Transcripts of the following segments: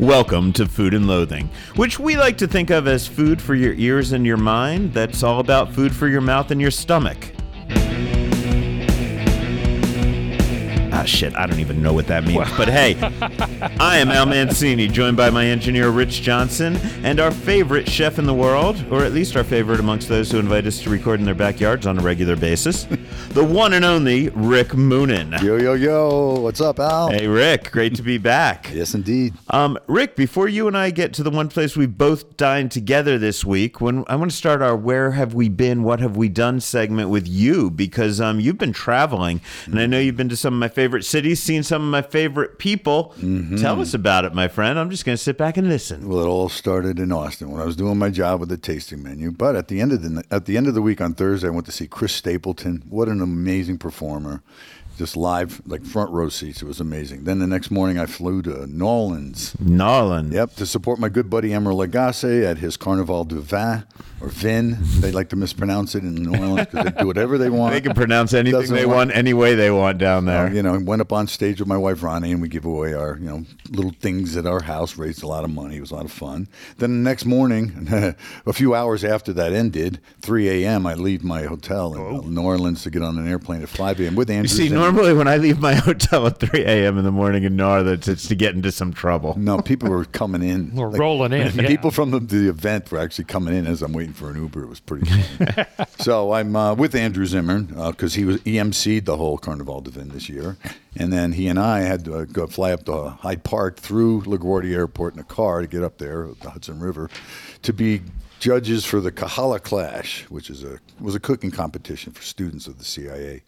Welcome to Food and Loathing, which we like to think of as food for your ears and your mind. That's all about food for your mouth and your stomach. Shit, I don't even know what that means. But hey, I am Al Mancini, joined by my engineer Rich Johnson, and our favorite chef in the world, or at least our favorite amongst those who invite us to record in their backyards on a regular basis, the one and only Rick Moonen. Yo, yo, yo. What's up, Al? Hey, Rick, great to be back. Yes, indeed. Um, Rick, before you and I get to the one place we both dined together this week, when I want to start our "Where have we been? What have we done?" segment with you because um, you've been traveling, and I know you've been to some of my favorite cities, seen some of my favorite people. Mm-hmm. Tell us about it, my friend. I'm just going to sit back and listen. Well, it all started in Austin when I was doing my job with the tasting menu. But at the end of the at the end of the week on Thursday, I went to see Chris Stapleton. What an amazing performer! Just live, like front row seats. It was amazing. Then the next morning, I flew to New Orleans. Nolan. Yep, to support my good buddy Emeril Lagasse at his Carnival du Vin or Vin. They like to mispronounce it in New Orleans because they do whatever they want. They can pronounce anything Doesn't they want- want any way they want down there. Uh, you know, went up on stage with my wife Ronnie, and we give away our, you know, little things at our house. Raised a lot of money. It was a lot of fun. Then the next morning, a few hours after that ended, 3 a.m. I leave my hotel in uh, New Orleans to get on an airplane at 5 a.m. with Andrew. you see. Normally when I leave my hotel at 3 a.m. in the morning in New Orleans, it's to get into some trouble. No, people were coming in. We're rolling in, yeah. People from the, the event were actually coming in as I'm waiting for an Uber. It was pretty funny. so I'm uh, with Andrew Zimmern because he was EMC'd the whole Carnival de Vin this year. And then he and I had to uh, go fly up to Hyde Park through LaGuardia Airport in a car to get up there, the Hudson River, to be judges for the Kahala Clash, which is a was a cooking competition for students of the CIA,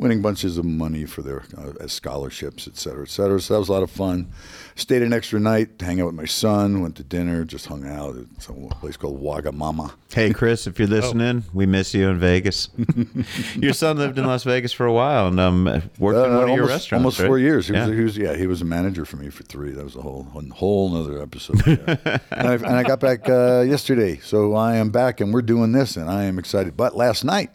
winning bunches of money for their uh, as scholarships, et cetera, et cetera. So that was a lot of fun. Stayed an extra night, to hang out with my son, went to dinner, just hung out at some place called Wagamama. Hey, Chris, if you're listening, we miss you in Vegas. your son lived in Las Vegas for a while and um, worked in Uh, one of your almost, restaurants. almost right? four years. He, Yeah. was, he was, yeah, he was a manager for me for three. That was a whole, a whole other episode. Yeah. and, I, and I got back uh, yesterday, so I am back, and we're doing this, and I am excited. But last night,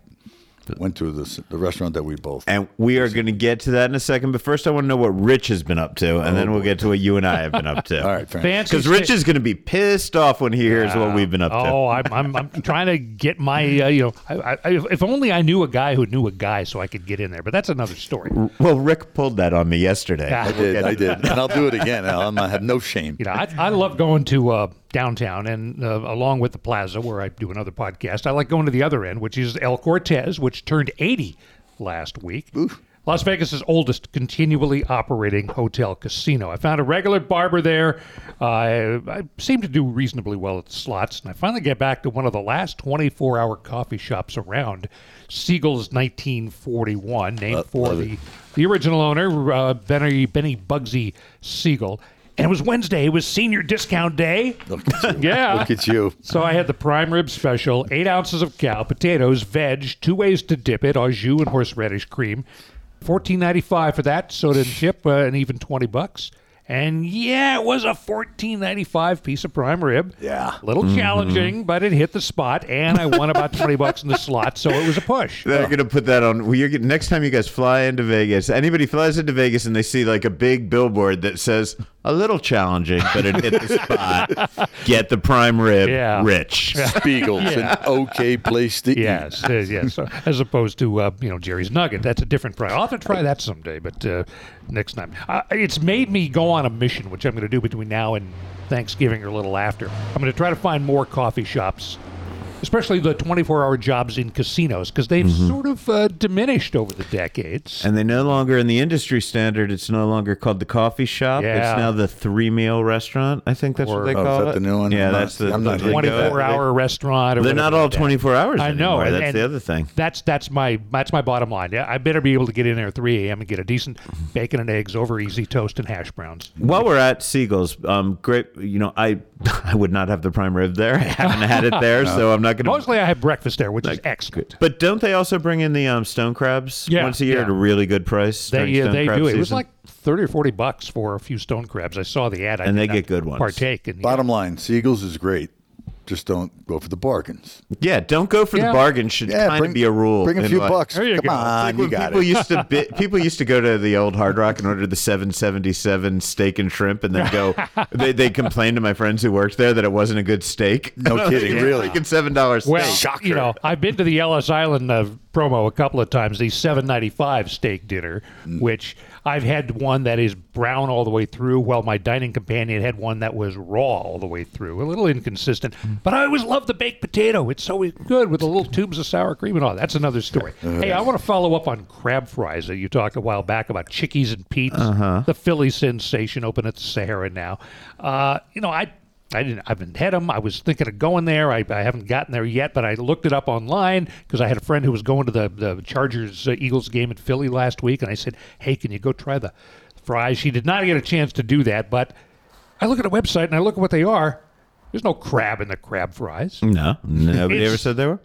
went to the, the restaurant that we both. and we are going to get to that in a second. But first, I want to know what Rich has been up to, and then we'll get to what you and I have been up to. All right, Frank. Fancy Because Rich is going to be pissed off when he hears what we've been up to. Oh, I'm, I'm, I'm trying to get my, uh, you know, I, I, if only I knew a guy who knew a guy so I could get in there. But that's another story. Well, Rick pulled that on me yesterday. I did, I did, and I'll do it again. I'll, I have no shame. You know, I, I love going to uh, downtown, and uh, along with the Plaza, where I do another podcast, I like going to the other end, which is El Cortez, which turned 80 last week. Las Vegas's oldest continually operating hotel casino. I found a regular barber there. Uh, I, I seem to do reasonably well at the slots, and I finally get back to one of the last 24-hour coffee shops around, Siegel's 1941, named for love it. the the original owner, uh, Benny Benny Bugsy Siegel. And it was Wednesday. It was senior discount day. Look at you. Yeah. Look at you. So I had the prime rib special, eight ounces of cow, potatoes, veg, two ways to dip it, au jus and horseradish cream. Fourteen ninety five for that, soda and chip, uh, and even twenty bucks. And yeah, it was a fourteen ninety five piece of prime rib. Yeah. A little challenging, but it hit the spot, and I won about twenty bucks in the slot, so it was a push. They're going to put that on. Well, you're, getting- next time you guys fly into Vegas, anybody flies into Vegas and they see like a big billboard that says a little challenging, but it hit the spot. Get the prime rib, Yeah. rich. Spiegel's an okay place to eat. Yes, uh, yes. So, as opposed to uh, you know Jerry's Nugget, that's a different fry. I'll have to try that someday, but uh, next time. Uh, it's made me go on a mission, which I'm going to do between now and Thanksgiving or a little after. I'm going to try to find more coffee shops, especially the 24-hour jobs in casinos, because they've sort of uh, diminished over the decades. And they no longer, in the industry standard, it's no longer called the coffee shop. Yeah. It's now the three meal restaurant. I think that's Or- what they Oh, is call that it. the new one? Yeah, I'm not- that's the, the 24-hour restaurant. Or They're not all like that. 24 hours I know. anymore. and- That's and the other thing. That's that's my that's my bottom line. Yeah, I better be able to get in there at 3 a.m. and get a decent bacon and eggs over easy toast and hash browns. While we're at Siegel's, um, great. You know, I I would not have the prime rib there. I haven't had it there, so I'm not going to. Mostly, I have breakfast there, which is excellent. But don't they also bring in the um, stone crabs Yeah, once a year yeah. at a really good price? They stone they crab do. It was like thirty or forty bucks for a few stone crabs. I saw the ad. I And they get good ones. Partake and Bottom line, Siegel's is great. Just don't go for the bargains. Yeah, don't go for Yeah. the bargain. Should Yeah, kind bring, of be a rule. Bring a few life. bucks. Come go. on, Like you got people it. used to bi- people used to go to the old Hard Rock and order the 777 steak and shrimp, and then go. they they complained to my friends who worked there that it wasn't a good steak. No kidding, really? Freaking seven dollars steak. Well, Shocker. you know, I've been to the Ellis Island uh, promo a couple of times. The seven ninety five steak dinner, Mm. which I've had one that is brown all the way through, while my dining companion had one that was raw all the way through. A little inconsistent, Mm. but I always love the baked potato. It's so good with the little tubes of sour cream and all. That's another story. hey, I want to follow up on crab fries that you talked a while back about Chickies and Pete's, the Philly sensation, open at the Sahara now. Uh, you know, I I didn't. I haven't had them. I was thinking of going there. I, I haven't gotten there yet, but I looked it up online because I had a friend who was going to the the Chargers uh, Eagles game in Philly last week, and I said, "Hey, can you go try the fries?" She did not get a chance to do that, but I look at a website and I look at what they are. There's no crab in the crab fries. No, nobody It's- ever said there were.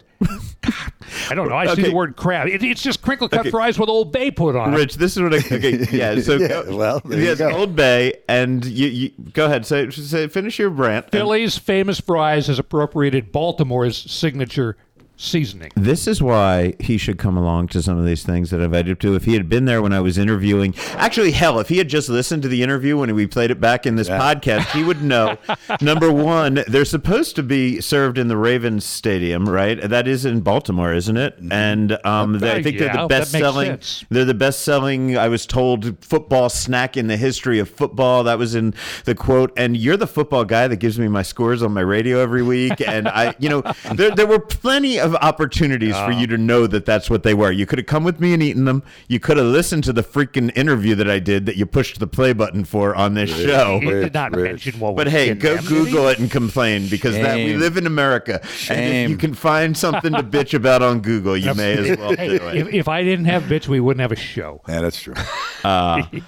I don't know. I see Okay. the word crab. It, it's just crinkle cut fries with Old Bay put on. 'em. Rich, this is what I. Okay, yeah. So Yeah, well, there you yes, go. Old Bay, and you, you go ahead. Say, say finish your rant. and- Philly's famous fries has appropriated Baltimore's signature seasoning. This is why he should come along to some of these things that I've him to. If he had been there when I was interviewing, actually, hell, if he had just listened to the interview when we played it back in this podcast, he would know. number one, they're supposed to be served in the Ravens Stadium, right? That is in Baltimore, isn't it? And um, they, I think they're the best selling. sense. They're the best selling. I was told football snack in the history of football. That was in the quote. And you're the football guy that gives me my scores on my radio every week. And I, you know, there there were plenty of opportunities for you to know that that's what they were. You could have come with me and eaten them. You could have listened to the freaking interview that I did that you pushed the play button for on this show. He did not Rich. mention what But hey, go them. Google it and complain because that we live in America. And if Shame. you can find something to bitch about on Google, you may as well do it. if, if I didn't have bits, we wouldn't have a show. Yeah, that's true.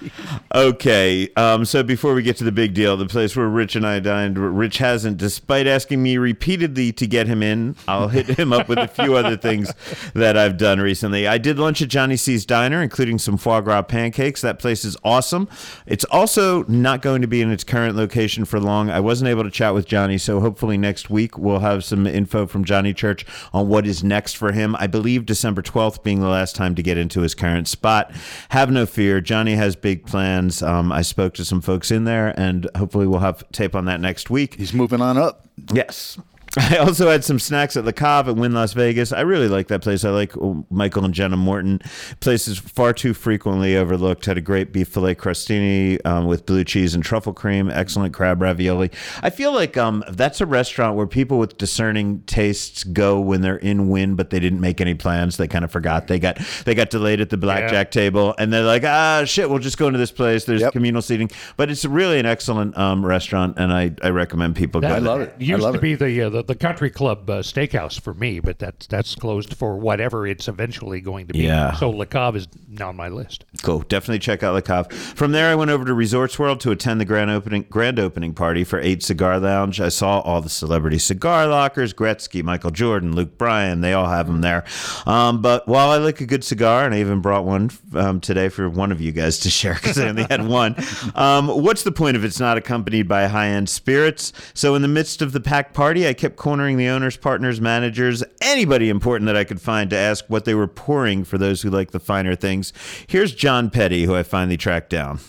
Okay, um, so before we get to the big deal, the place where Rich and I dined, Rich hasn't, despite asking me repeatedly to get him in, I'll hit him up with a few other things that I've done recently. I did lunch at Johnny C's Diner, including some foie gras pancakes. That place is awesome. It's also not going to be in its current location for long. I wasn't able to chat with Johnny, so hopefully next week we'll have some info from Johnny Church on what is next for him. I believe December 12th being the last time to get into his current spot. Have no fear. Johnny has big plans. Um, I spoke to some folks in there, and hopefully we'll have tape on that next week. He's moving on up. Yes. I also had some snacks at the Cave at Wynn Las Vegas. I really like that place. I like uh, Michael and Jenna Morton. Places far too frequently overlooked. Had a great beef filet crostini um, with blue cheese and truffle cream. Excellent crab ravioli. I feel like um, that's a restaurant where people with discerning tastes go when they're in Wynn, but they didn't make any plans. They kind of forgot. They got they got delayed at the blackjack table, and they're like, ah, shit, we'll just go into this place. There's Yep. communal seating, but it's really an excellent um, restaurant, and I, I recommend people go. I love it. I Used love to it. be the, uh, the the country club uh, steakhouse for me, but that's that's closed for whatever it's eventually going to be. Yeah. So Cave is now on my list. Cool. Definitely check out Cave. From there, I went over to Resorts World to attend the grand opening grand opening party for Eight Cigar Lounge. I saw all the celebrity cigar lockers: Gretzky, Michael Jordan, Luke Bryan. They all have them there. Um, but while I like a good cigar, and I even brought one um, today for one of you guys to share because I only had one. Um, what's the point if it's not accompanied by high end spirits? So in the midst of the packed party, I kept cornering the owners, partners, managers, anybody important that I could find to ask what they were pouring for those who like the finer things. Here's John Petty, who I finally tracked down.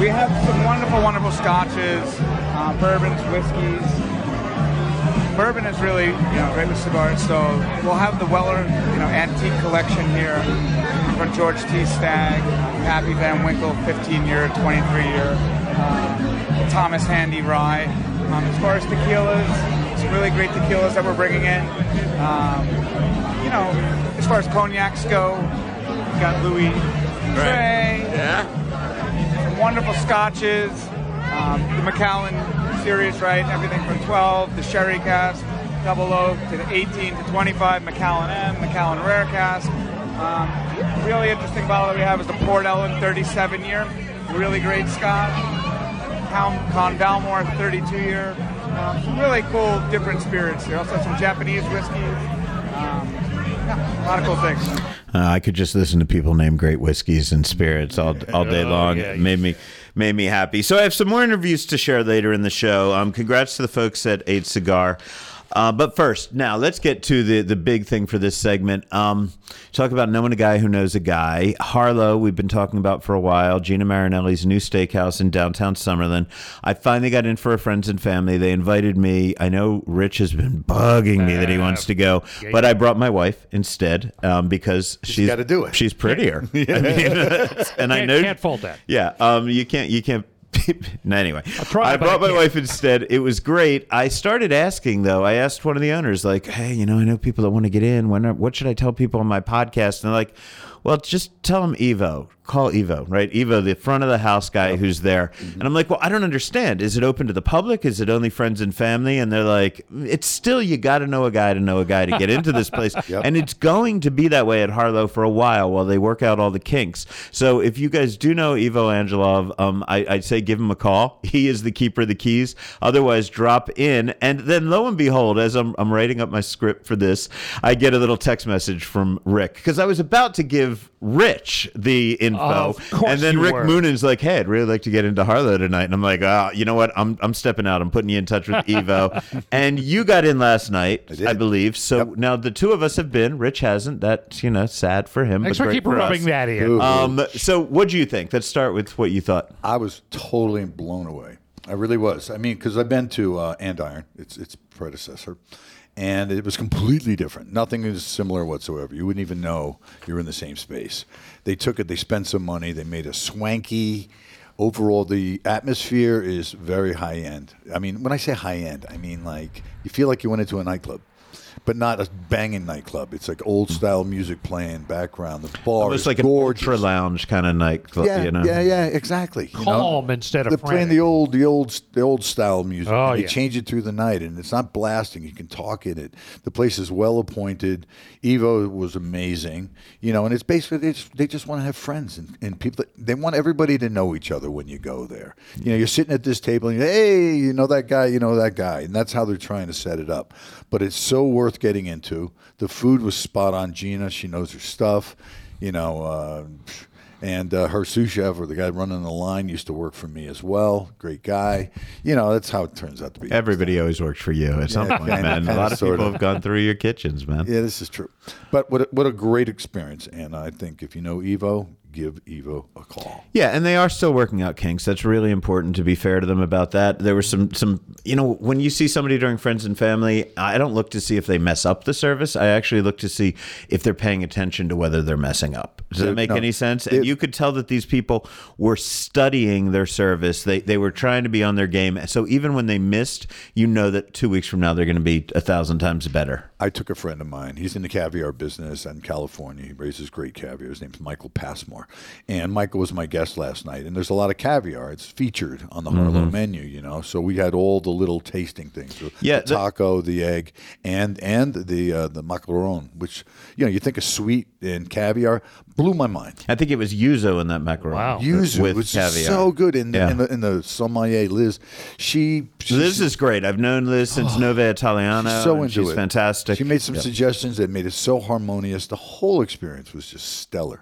We have some wonderful, wonderful scotches, uh, bourbons, whiskeys. Bourbon is really, you know, great with cigars. So we'll have the Weller, you know, antique collection here from George T. Stagg, Pappy Van Winkle, 15 year, 23 year, uh, Thomas Handy Rye. Um, as far as tequilas, some really great tequilas that we're bringing in. Um, you know, as far as cognacs go, we got Louis Trey. Some wonderful scotches. Um, the Macallan series, right? Everything from 12, the Sherry cask, double oak, to the 18 to 25, Macallan M, Macallan Rare cask. Um, really interesting bottle that we have is the Port Ellen 37 year. Really great scotch. Con, Convalmore 32 year. Um, some really cool different spirits. There also some Japanese whiskey. Um, yeah, a lot of cool things. Uh, I could just listen to people name great whiskeys and spirits all all day Oh, long. yeah. It made me made me happy. So I have some more interviews to share later in the show. Um, congrats to the folks at Eight Cigar. Uh, but first, now let's get to the the big thing for this segment. Um, talk about knowing a guy who knows a guy. Harlo, we've been talking about for a while. Gina Marinelli's new steakhouse in downtown Summerlin. I finally got in for a friends and family. They invited me. I know Rich has been bugging me that he wants to go, but I brought my wife instead um, because she's gotta do it. She's prettier. I mean, and I know can't fault that. Yeah, um, you can't. You can't. no, anyway, try, I brought I my wife instead. It was great. I started asking though. I asked one of the owners, like, "Hey, you know, I know people that want to get in. When? What should I tell people on my podcast?" And they're like, "Well, just tell them Evo. Call Evo, right? Evo, the front of the house guy who's there." And I'm like, "Well, I don't understand. Is it open to the public? Is it only friends and family?" And they're like, "It's still you got to know a guy to know a guy to get into this place." And it's going to be that way at Harlo for a while while they work out all the kinks. So if you guys do know Evo Angelov, um, I, I'd say give him a call. He is the keeper of the keys. Otherwise, drop in. And then lo and behold, as I'm, I'm writing up my script for this, I get a little text message from Rick because I was about to give Rich the info. Of and then you Rick were. Moonen's like, hey, I'd really like to get into Harlo tonight. And I'm like, oh, you know what? I'm, I'm stepping out. I'm putting you in touch with Evo. and you got in last night, I, did. believe. So now the two of us have been. Rich hasn't. That's, you know, sad for him. Thanks but for great keep for rubbing us. that in. Um, so what do you think? Let's start with what you thought. I was totally blown away. I really was. I mean, because I've been to uh, Andiron, its its predecessor, and it was completely different. Nothing is similar whatsoever. You wouldn't even know you're in the same space. They took it. They spent some money. They made a swanky. Overall, the atmosphere is very high end. I mean, when I say high end, I mean like you feel like you went into a nightclub. But not a banging nightclub. It's like old mm. style music playing, background. The bar Almost is like an ultra lounge kind of nightclub, Yeah, you know? yeah, yeah, exactly. you know? Calm instead of They're playing the old, the old, the old style music. Oh, and they yeah. change it through the night, and it's not blasting. You can talk in it. The place is well appointed. Evo was amazing, you know, and it's basically they just, they just want to have friends and, and people. They want everybody to know each other when you go there. You know, you're sitting at this table, and you hey, you know that guy, you know that guy, and that's how they're trying to set it up. But it's so worth getting into. The food was spot on. Gina, she knows her stuff, you know. Uh, and uh, her sous chef, or the guy running the line, used to work for me as well. Great guy. You know, that's how it turns out to be. Everybody always works for you at some Yeah, point, man. A lot of people have gone through your kitchens, man. Yeah, this is true. But what a, what a great experience. And I think if you know Evo, give Evo a call. Yeah, and they are still working out kinks. That's really important to be fair to them about that. There was some some you know, when you see somebody during friends and family, I don't look to see if they mess up the service. I actually look to see if they're paying attention to whether they're messing up. Does that make no. any sense? And Dude. you could tell that these people were studying their service. They they were trying to be on their game. So even when they missed, you know that 2 weeks from now they're going to be a thousand times better. I took a friend of mine. He's in the caviar business in California. He raises great caviar. His name's Michael Passmore. And Michael was my guest last night. And there's a lot of caviar. It's featured on the Harlo menu, you know. So we had all the little tasting things. The, Yeah, the the- taco, the egg, and and the uh, the macaron, which you know you think of sweet and caviar, blew my mind. I think it was yuzu in that macaron. Wow. Yuzu with was caviar. so good. And Yeah. in, the, in the sommelier Liz, she, she Liz is great. I've known Liz since Nove Italiano. She's so and into she's it. fantastic. She made some suggestions that made it so harmonious. The whole experience was just stellar.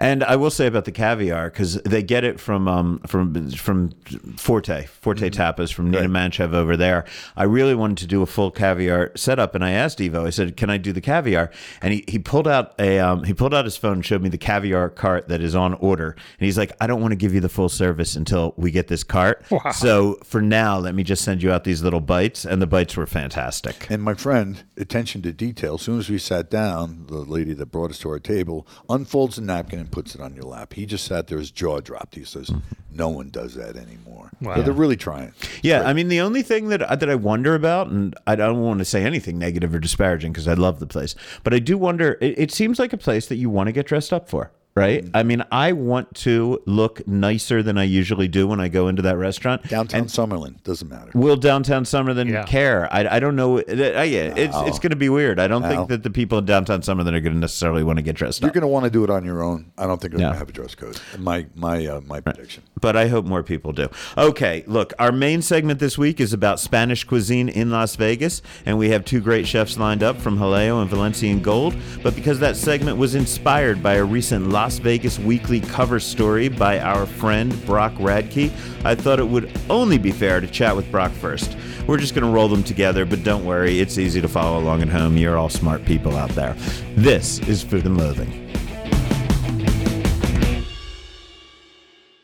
And I will say about the caviar because they get it from um, from from Forte Forte Tapas from Nina Manchev over there. I really wanted to do a full caviar setup, and I asked Evo. I said, "Can I do the caviar?" And he, he pulled out a um, Um, he pulled out his phone, and showed me the caviar cart that is on order, and he's like, "I don't want to give you the full service until we get this cart. So for now, let me just send you out these little bites." And the bites were fantastic. And my friend, attention to detail, as soon as we sat down, the lady that brought us to our table unfolds a napkin and puts it on your lap. He just sat there, his jaw dropped. He says, mm-hmm. No one does that anymore. Wow. So they're really trying. Yeah, I mean the only thing that that I wonder about, and I don't want to say anything negative or disparaging because I love the place, but I do wonder. It, it seems like a place that you want to get dressed up for, right? I mean, I want to look nicer than I usually do when I go into that restaurant. Downtown Summerlin, doesn't matter. Will downtown Summerlin Yeah. care? I, I don't know. Uh, yeah, it's it's going to be weird. I don't No. think that the people in downtown Summerlin are going to necessarily want to get dressed up. You're going to want to do it on your own. I don't think they're No. going to have a dress code. My my uh, my prediction. but I hope more people do. Okay, look, our main segment this week is about Spanish cuisine in Las Vegas, and we have two great chefs lined up from Jaleo and Valencian Gold. But because that segment was inspired by a recent Las Vegas Weekly cover story by our friend Brock Radke, I thought it would only be fair to chat with Brock first. We're just going to roll them together, but don't worry, it's easy to follow along at home. You're all smart people out there. This is Food and Loathing.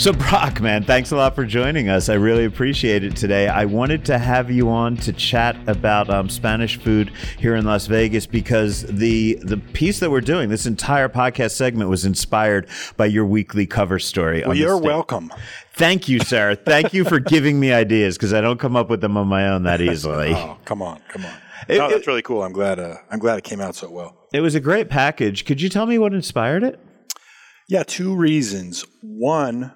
So, Brock, man, thanks a lot for joining us. I really appreciate it today. I wanted to have you on to chat about um, Spanish food here in Las Vegas because the the piece that we're doing, this entire podcast segment, was inspired by your weekly cover story. Well, you're welcome. Thank you, sir. Thank you for giving me ideas because I don't come up with them on my own that easily. oh, come on, come on. It, no, that's really cool. I'm glad. Uh, I'm glad it came out so well. It was a great package. Could you tell me what inspired it? Yeah, two reasons. One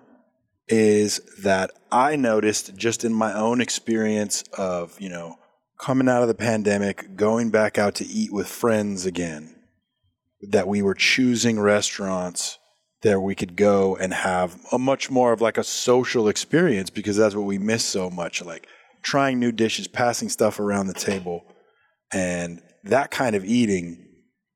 is that I noticed just in my own experience of, you know, coming out of the pandemic, going back out to eat with friends again, that we were choosing restaurants that we could go and have a much more of like a social experience because that's what we miss so much like trying new dishes, passing stuff around the table. And that kind of eating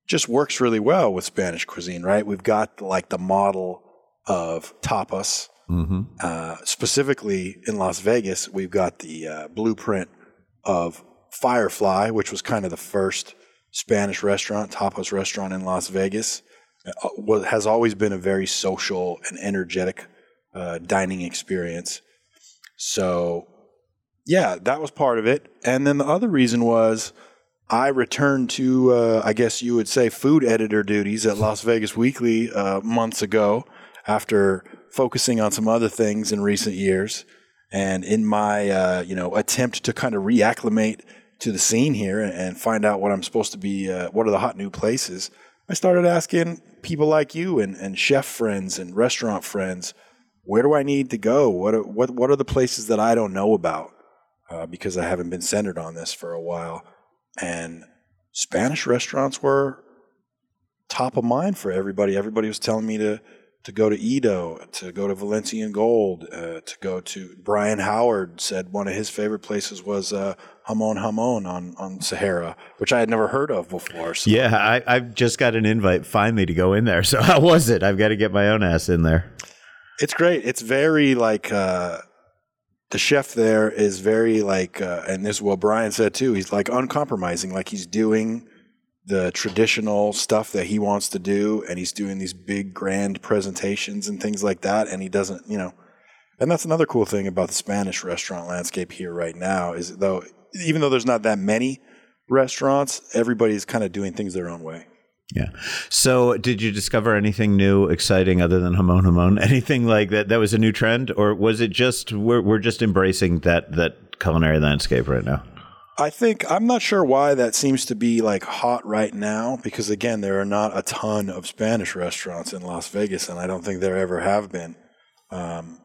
just works really well with Spanish cuisine, right? We've got like the model of tapas Mm-hmm. Uh, specifically in Las Vegas, we've got the uh, blueprint of Firefly, which was kind of the first Spanish restaurant, tapas restaurant in Las Vegas. Uh, what has always been a very social and energetic uh, dining experience. So, yeah, that was part of it. And then the other reason was I returned to, uh, I guess you would say, food editor duties at Las Vegas Weekly uh, months ago after focusing on some other things in recent years. And in my, uh, you know, attempt to kind of reacclimate to the scene here and, find out what I'm supposed to be, uh, what are the hot new places, I started asking people like you and, and chef friends and restaurant friends, where do I need to go? What are, what, what are the places that I don't know about? Uh, because I haven't been centered on this for a while. And Spanish restaurants were top of mind for everybody. Everybody was telling me to to go to Edo, to go to Valencian Gold, uh, to go to Brian Howard said one of his favorite places was uh, Hamon Hamon on, on Sahara, which I had never heard of before. So. Yeah, I, I've just got an invite finally to go in there. So how was it? I've got to get my own ass in there. It's great. It's very like uh, the chef there is very like, uh, and this is what Brian said too. He's like uncompromising, like he's doing the traditional stuff that he wants to do and he's doing these big grand presentations and things like that and he doesn't you know and that's another cool thing about the spanish restaurant landscape here right now is though even though there's not that many restaurants everybody's kind of doing things their own way yeah. So, did you discover anything new, exciting, other than Hamon Hamon? Anything like that? That was a new trend, or was it just we're we're just embracing that that culinary landscape right now? I think I'm not sure why that seems to be like hot right now because again there are not a ton of Spanish restaurants in Las Vegas and I don't think there ever have been. Um,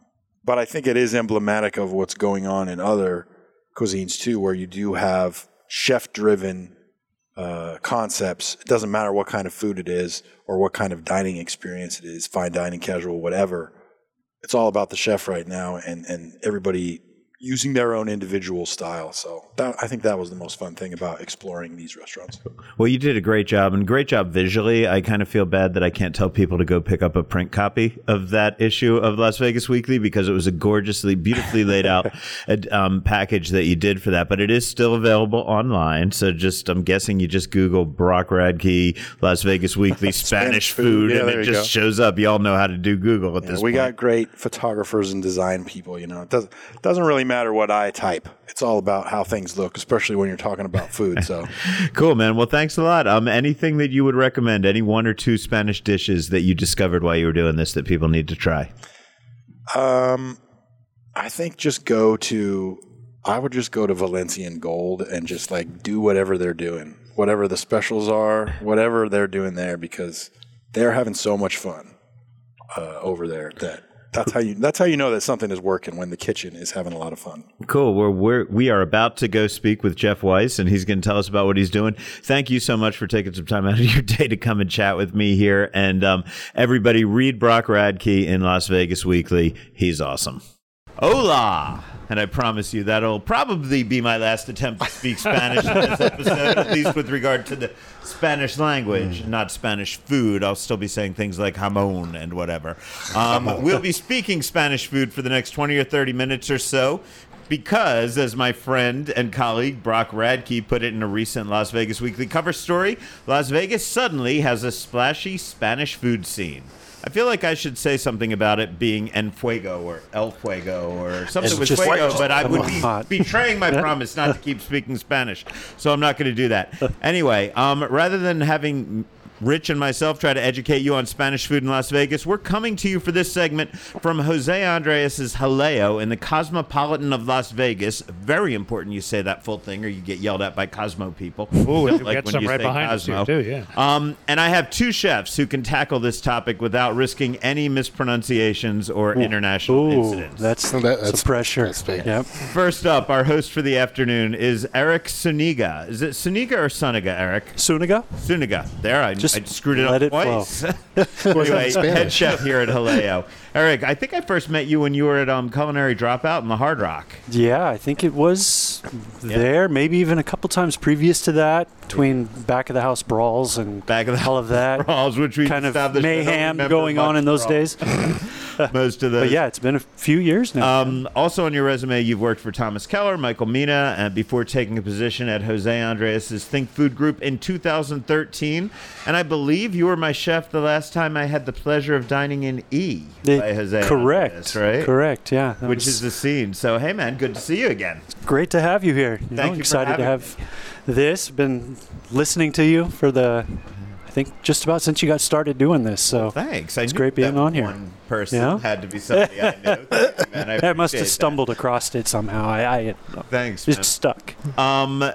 but I think it is emblematic of what's going on in other cuisines too, where you do have chef-driven uh, concepts. It doesn't matter what kind of food it is or what kind of dining experience it is, fine dining, casual, whatever. It's all about the chef right now, and and everybody using their own individual style. So that, I think that was the most fun thing about exploring these restaurants. Well, you did a great job and great job visually. I kind of feel bad that I can't tell people to go pick up a print copy of that issue of Las Vegas Weekly because it was a gorgeously, beautifully laid out um, package that you did for that. But it is still available online. So just, I'm guessing you just Google Brock Radke, Las Vegas Weekly, Spanish, food, Yeah, and it just shows up. You all know how to do Google at Yeah, this we point. got great photographers and design people. You know, it doesn't doesn't really matter what I type. It's all about how things look, especially when you're talking about food. So, Cool, man. Well, thanks a lot. Um, anything that you would recommend? Any one or two Spanish dishes that you discovered while you were doing this that people need to try? um, I think just go to. I would just go to Valencian Gold and just like do whatever they're doing, whatever the specials are, whatever they're doing there, because they're having so much fun uh, over there that. That's how you. That's how you know that something is working when the kitchen is having a lot of fun. Cool. We're, we're we are about to go speak with Jeff Weiss, and he's going to tell us about what he's doing. Thank you so much for taking some time out of your day to come and chat with me here. And um, everybody, read Brock Radke in Las Vegas Weekly. He's awesome. Hola. And I promise you that'll probably be my last attempt to speak Spanish in this episode, at least with regard to the Spanish language, not Spanish food. I'll still be saying things like jamon and whatever. Um, we'll be speaking Spanish food for the next 20 or 30 minutes or so. Because, as my friend and colleague Brock Radke put it in a recent Las Vegas Weekly cover story, Las Vegas suddenly has a splashy Spanish food scene. I feel like I should say something about it being En Fuego or El Fuego or something It's with Fuego, but I would be betraying my promise not to keep speaking Spanish. So I'm not going to do that. Anyway, um, rather than having Rich and myself try to educate you on Spanish food in Las Vegas, we're coming to you for this segment from Jose Andres's Jaleo in the Cosmopolitan of Las Vegas. Very important you say that full thing or you get yelled at by Cosmo people. Ooh, Don't we got when some you right say behind us here, Cosmo. too, yeah. Um, and I have two chefs who can tackle this topic without risking any mispronunciations or international Ooh, incidents. that's Well, that- some that's- pressure. that's big. Yep. First up, our host for the afternoon is Eric Suniga. Is it Suniga or Suniga, Eric? Suniga? Suniga. There, I, Just I screwed it let up it twice. anyway, Spanish. head chef here at Jaleo. Eric, I think I first met you when you were at um, Culinary Dropout in the Hard Rock. Yeah, I think it was there. Maybe even a couple times previous to that, between back of the house brawls and Back of the all of that. Brawls, which we kind of established I mayhem going on in those from days. Most of those. But yeah, it's been a few years now. Um, also on your resume, you've worked for Thomas Keller, Michael Mina, and before taking a position at Jose Andres's Think Food Group in 2013. And I believe you were my chef the last time I had the pleasure of dining in E It- by Jose correct. Right? Correct. Yeah. Which was is the scene. So, hey, man, good to see you again. great to have you here. You Thank know, you for excited to have this. Been listening to you for the, think just about since you got started doing this. So Thanks. I It's knew great being that on here. One person Yeah? had to be somebody I knew. Thank you, man. I I must have appreciate stumbled across it somehow. I, I. Thanks, just man. stuck. Um,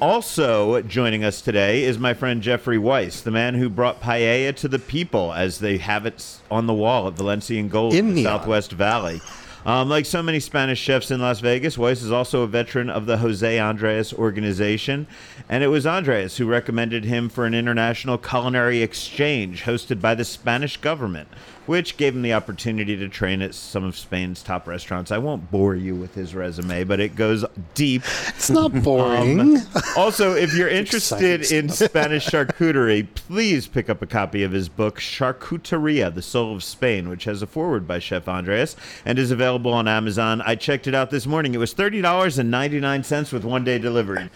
also joining us today is my friend Jeffrey Weiss, the man who brought paella to the people as they have it on the wall at Valencian Gold in, In the neon. Southwest Valley. Um, like so many Spanish chefs in Las Vegas, Weiss is also a veteran of the Jose Andres organization, and it was Andres who recommended him for an international culinary exchange hosted by the Spanish government, which gave him the opportunity to train at some of Spain's top restaurants. I won't bore you with his resume, but it goes deep It's not um, boring. also, if you're interested in Spanish charcuterie, please pick up a copy of his book, Charcuteria, The Soul of Spain, which has a foreword by Chef Andres and is available on Amazon. I checked it out this morning. It was $30.99 with one day delivery.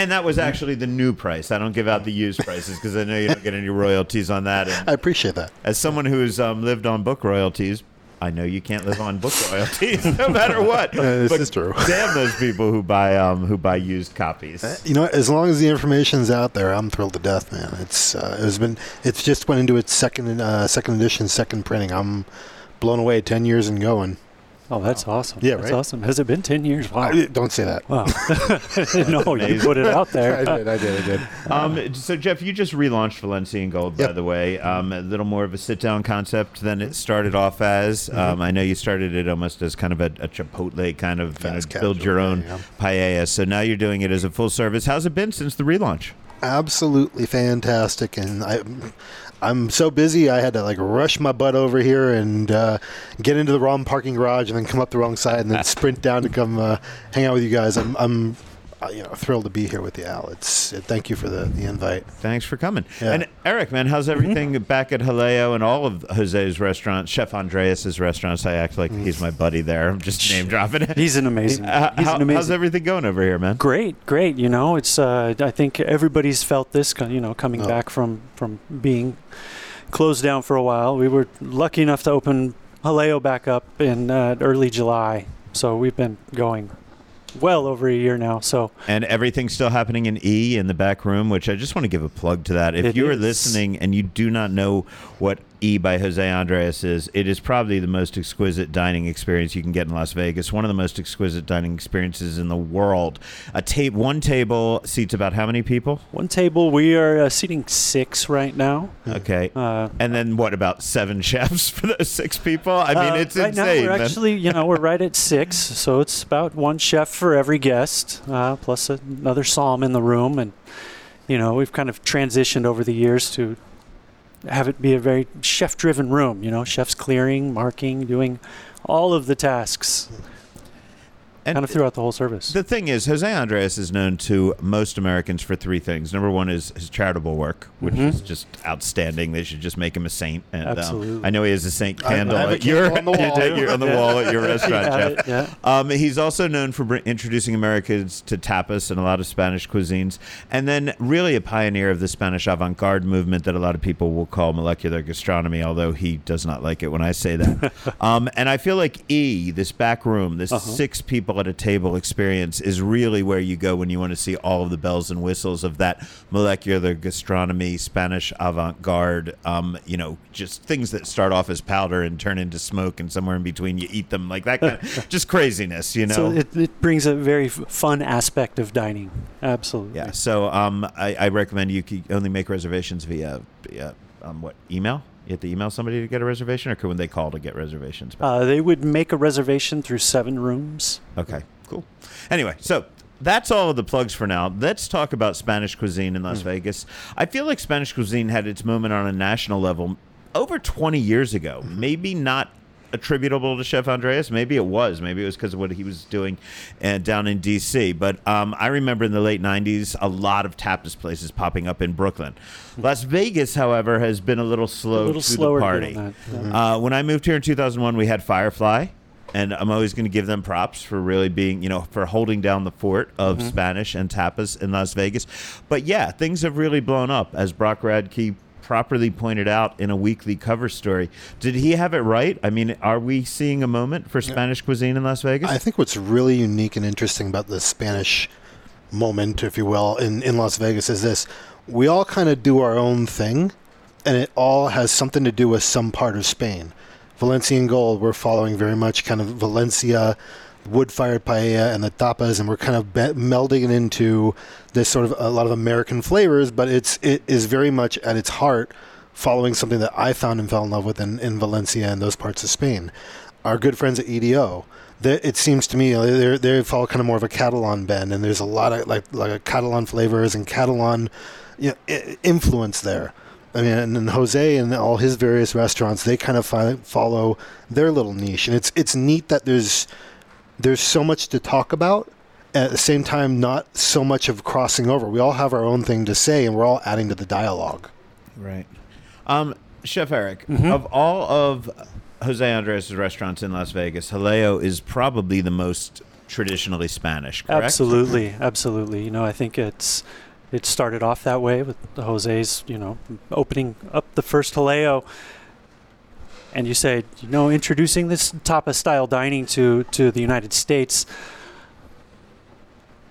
And that was actually the new price. I don't give out the used prices because I know you don't get any royalties on that. And I appreciate that. as someone who's um, lived on book royalties, I know you can't live on book royalties no matter what. this But is true. Damn those people who buy um, who buy used copies. You know, as long as the information's out there, I'm thrilled to death, man. It's uh, it's been it's just went into its second uh, second edition, second printing. I'm blown away. Ten years and going. Oh, that's awesome. Yeah, that's right? awesome. Has it been ten years? Wow. I- Don't say that. Wow. no, you put it out there. I did. I did. I did. Um, so Jeff, you just relaunched Valencian Gold, by the way. Um, a little more of a sit-down concept than it started off as. Mm-hmm. Um, I know you started it almost as kind of a, a Chipotle kind of you know, Fast build your own yeah, paella. So now you're doing it as a full service. How's it been since the relaunch? absolutely fantastic, and I. I'm so busy. I had to like rush my butt over here and uh, get into the wrong parking garage, and then come up the wrong side, and then sprint down to come uh, hang out with you guys. I'm, I'm you know, thrilled to be here with you, Al. It's uh, thank you for the, the invite. Thanks for coming. Yeah. And Eric, man, how's everything back at Jaleo and all of Jose's restaurants, Chef Andres's restaurants? I act like he's my buddy there. I'm just name dropping it. He's an amazing. Uh, he's how- an amazing. how's everything going over here, man? Great, great. You know, it's. Uh, I think everybody's felt this. You know, coming Oh. back from from being closed down for a while. We were lucky enough to open Jaleo back up in uh, early July, so we've been going well over a year now. So And everything's still happening in E in the back room, which I just want to give a plug to that. If It you are is. listening and you do not know what E by Jose Andres is, it is probably the most exquisite dining experience you can get in Las Vegas. One of the most exquisite dining experiences in the world. A tape, one table seats about how many people? one table, we are uh, seating six right now. Okay. Uh, and then what about seven chefs for those six people? I mean, Uh, it's right insane. now we're actually, you know, we're right at six, so it's about one chef for every guest, uh, plus another somm in the room, and you know, we've kind of transitioned over the years to have it be a very chef-driven room. You know, chefs clearing, marking, doing all of the tasks, And kind of throughout the whole service. The thing is, Jose Andres is known to most Americans for three things. Number one is his charitable work, which Mhm. is just outstanding. They should just make him a saint. And um, Absolutely. I know he has a saint I- I candle at your, on the wall. at your- on the wall at your restaurant, Yeah, Jeff. yeah. Um, he's also known for br- introducing Americans to tapas and a lot of Spanish cuisines, and then really a pioneer of the Spanish avant-garde movement that a lot of people will call molecular gastronomy. Although he does not like it when I say that. um, and I feel like E, this back room, this Uh-huh. six people at a table experience, is really where you go when you want to see all of the bells and whistles of that molecular gastronomy, Spanish avant-garde. Um, you know, just things that start off as powder and turn into smoke, and somewhere in between you eat them like that. Kind of, just craziness, you know. So it, it brings a very f- fun aspect of dining. Absolutely. Yeah. So um, I, I recommend you can only make reservations via, via um, what email? You have to email somebody to get a reservation, or can when they call to get reservations? Uh, they would make a reservation through SevenRooms. okay, cool. Anyway, so that's all of the plugs for now. Let's talk about Spanish cuisine in Las Vegas. I feel like Spanish cuisine had its moment on a national level over 20 years ago. Maybe not attributable to Chef Andres. Maybe it was. Maybe it was because of what he was doing uh, down in D.C. But um, I remember in the late 90s, a lot of tapas places popping up in Brooklyn. Las Vegas, however, has been a little slow a little to slower the party. Uh, when I moved here in 2001, we had Firefly, and I'm always going to give them props for really being, you know, for holding down the fort of Mm-hmm. Spanish and tapas in Las Vegas. But yeah, things have really blown up, as Brock Radke properly pointed out in a weekly cover story. Did he have it right? I mean, are we seeing a moment for Spanish cuisine in Las Vegas? I think what's really unique and interesting about the Spanish moment, if you will, in, in Las Vegas is this. We all kind of do our own thing, and it all has something to do with some part of Spain. Valencian Gold, we're following very much kind of Valencia, wood fired paella, and the tapas, and we're kind of be- melding it into this sort of a lot of American flavors, but it's it is very much at its heart following something that I found and fell in love with in, in Valencia and those parts of Spain. Our good friends at EDO, it seems to me they they follow kind of more of a Catalan bend, and there's a lot of like like a Catalan flavors and Catalan you know, influence there. I mean, and, and Jose and all his various restaurants, they kind of fi- follow their little niche, and it's it's neat that there's there's so much to talk about. At the same time, not so much of crossing over. We all have our own thing to say, and we're all adding to the dialogue. Right. Um, Chef Eric, Mm-hmm. of all of Jose Andres' restaurants in Las Vegas, Jaleo is probably the most traditionally Spanish, correct? Absolutely, absolutely. You know, I think it's it started off that way with the Jose's, you know, opening up the first Jaleo. And you say, you know, introducing this tapa style dining to to the United States,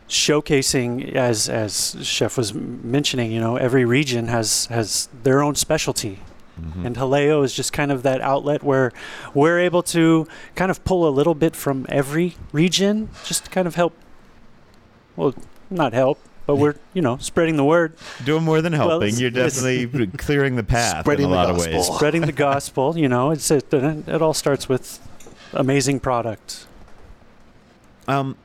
showcasing as as chef was mentioning, you know, every region has has their own specialty. Mm-hmm. And Jaleo is just kind of that outlet where we're able to kind of pull a little bit from every region, just to kind of help. Well, not help, but we're you know spreading the word, Doing more than helping. it's- You're definitely clearing the path Spreading in a the lot of ways. spreading the gospel. You know, it's it, it all starts with amazing product. Um,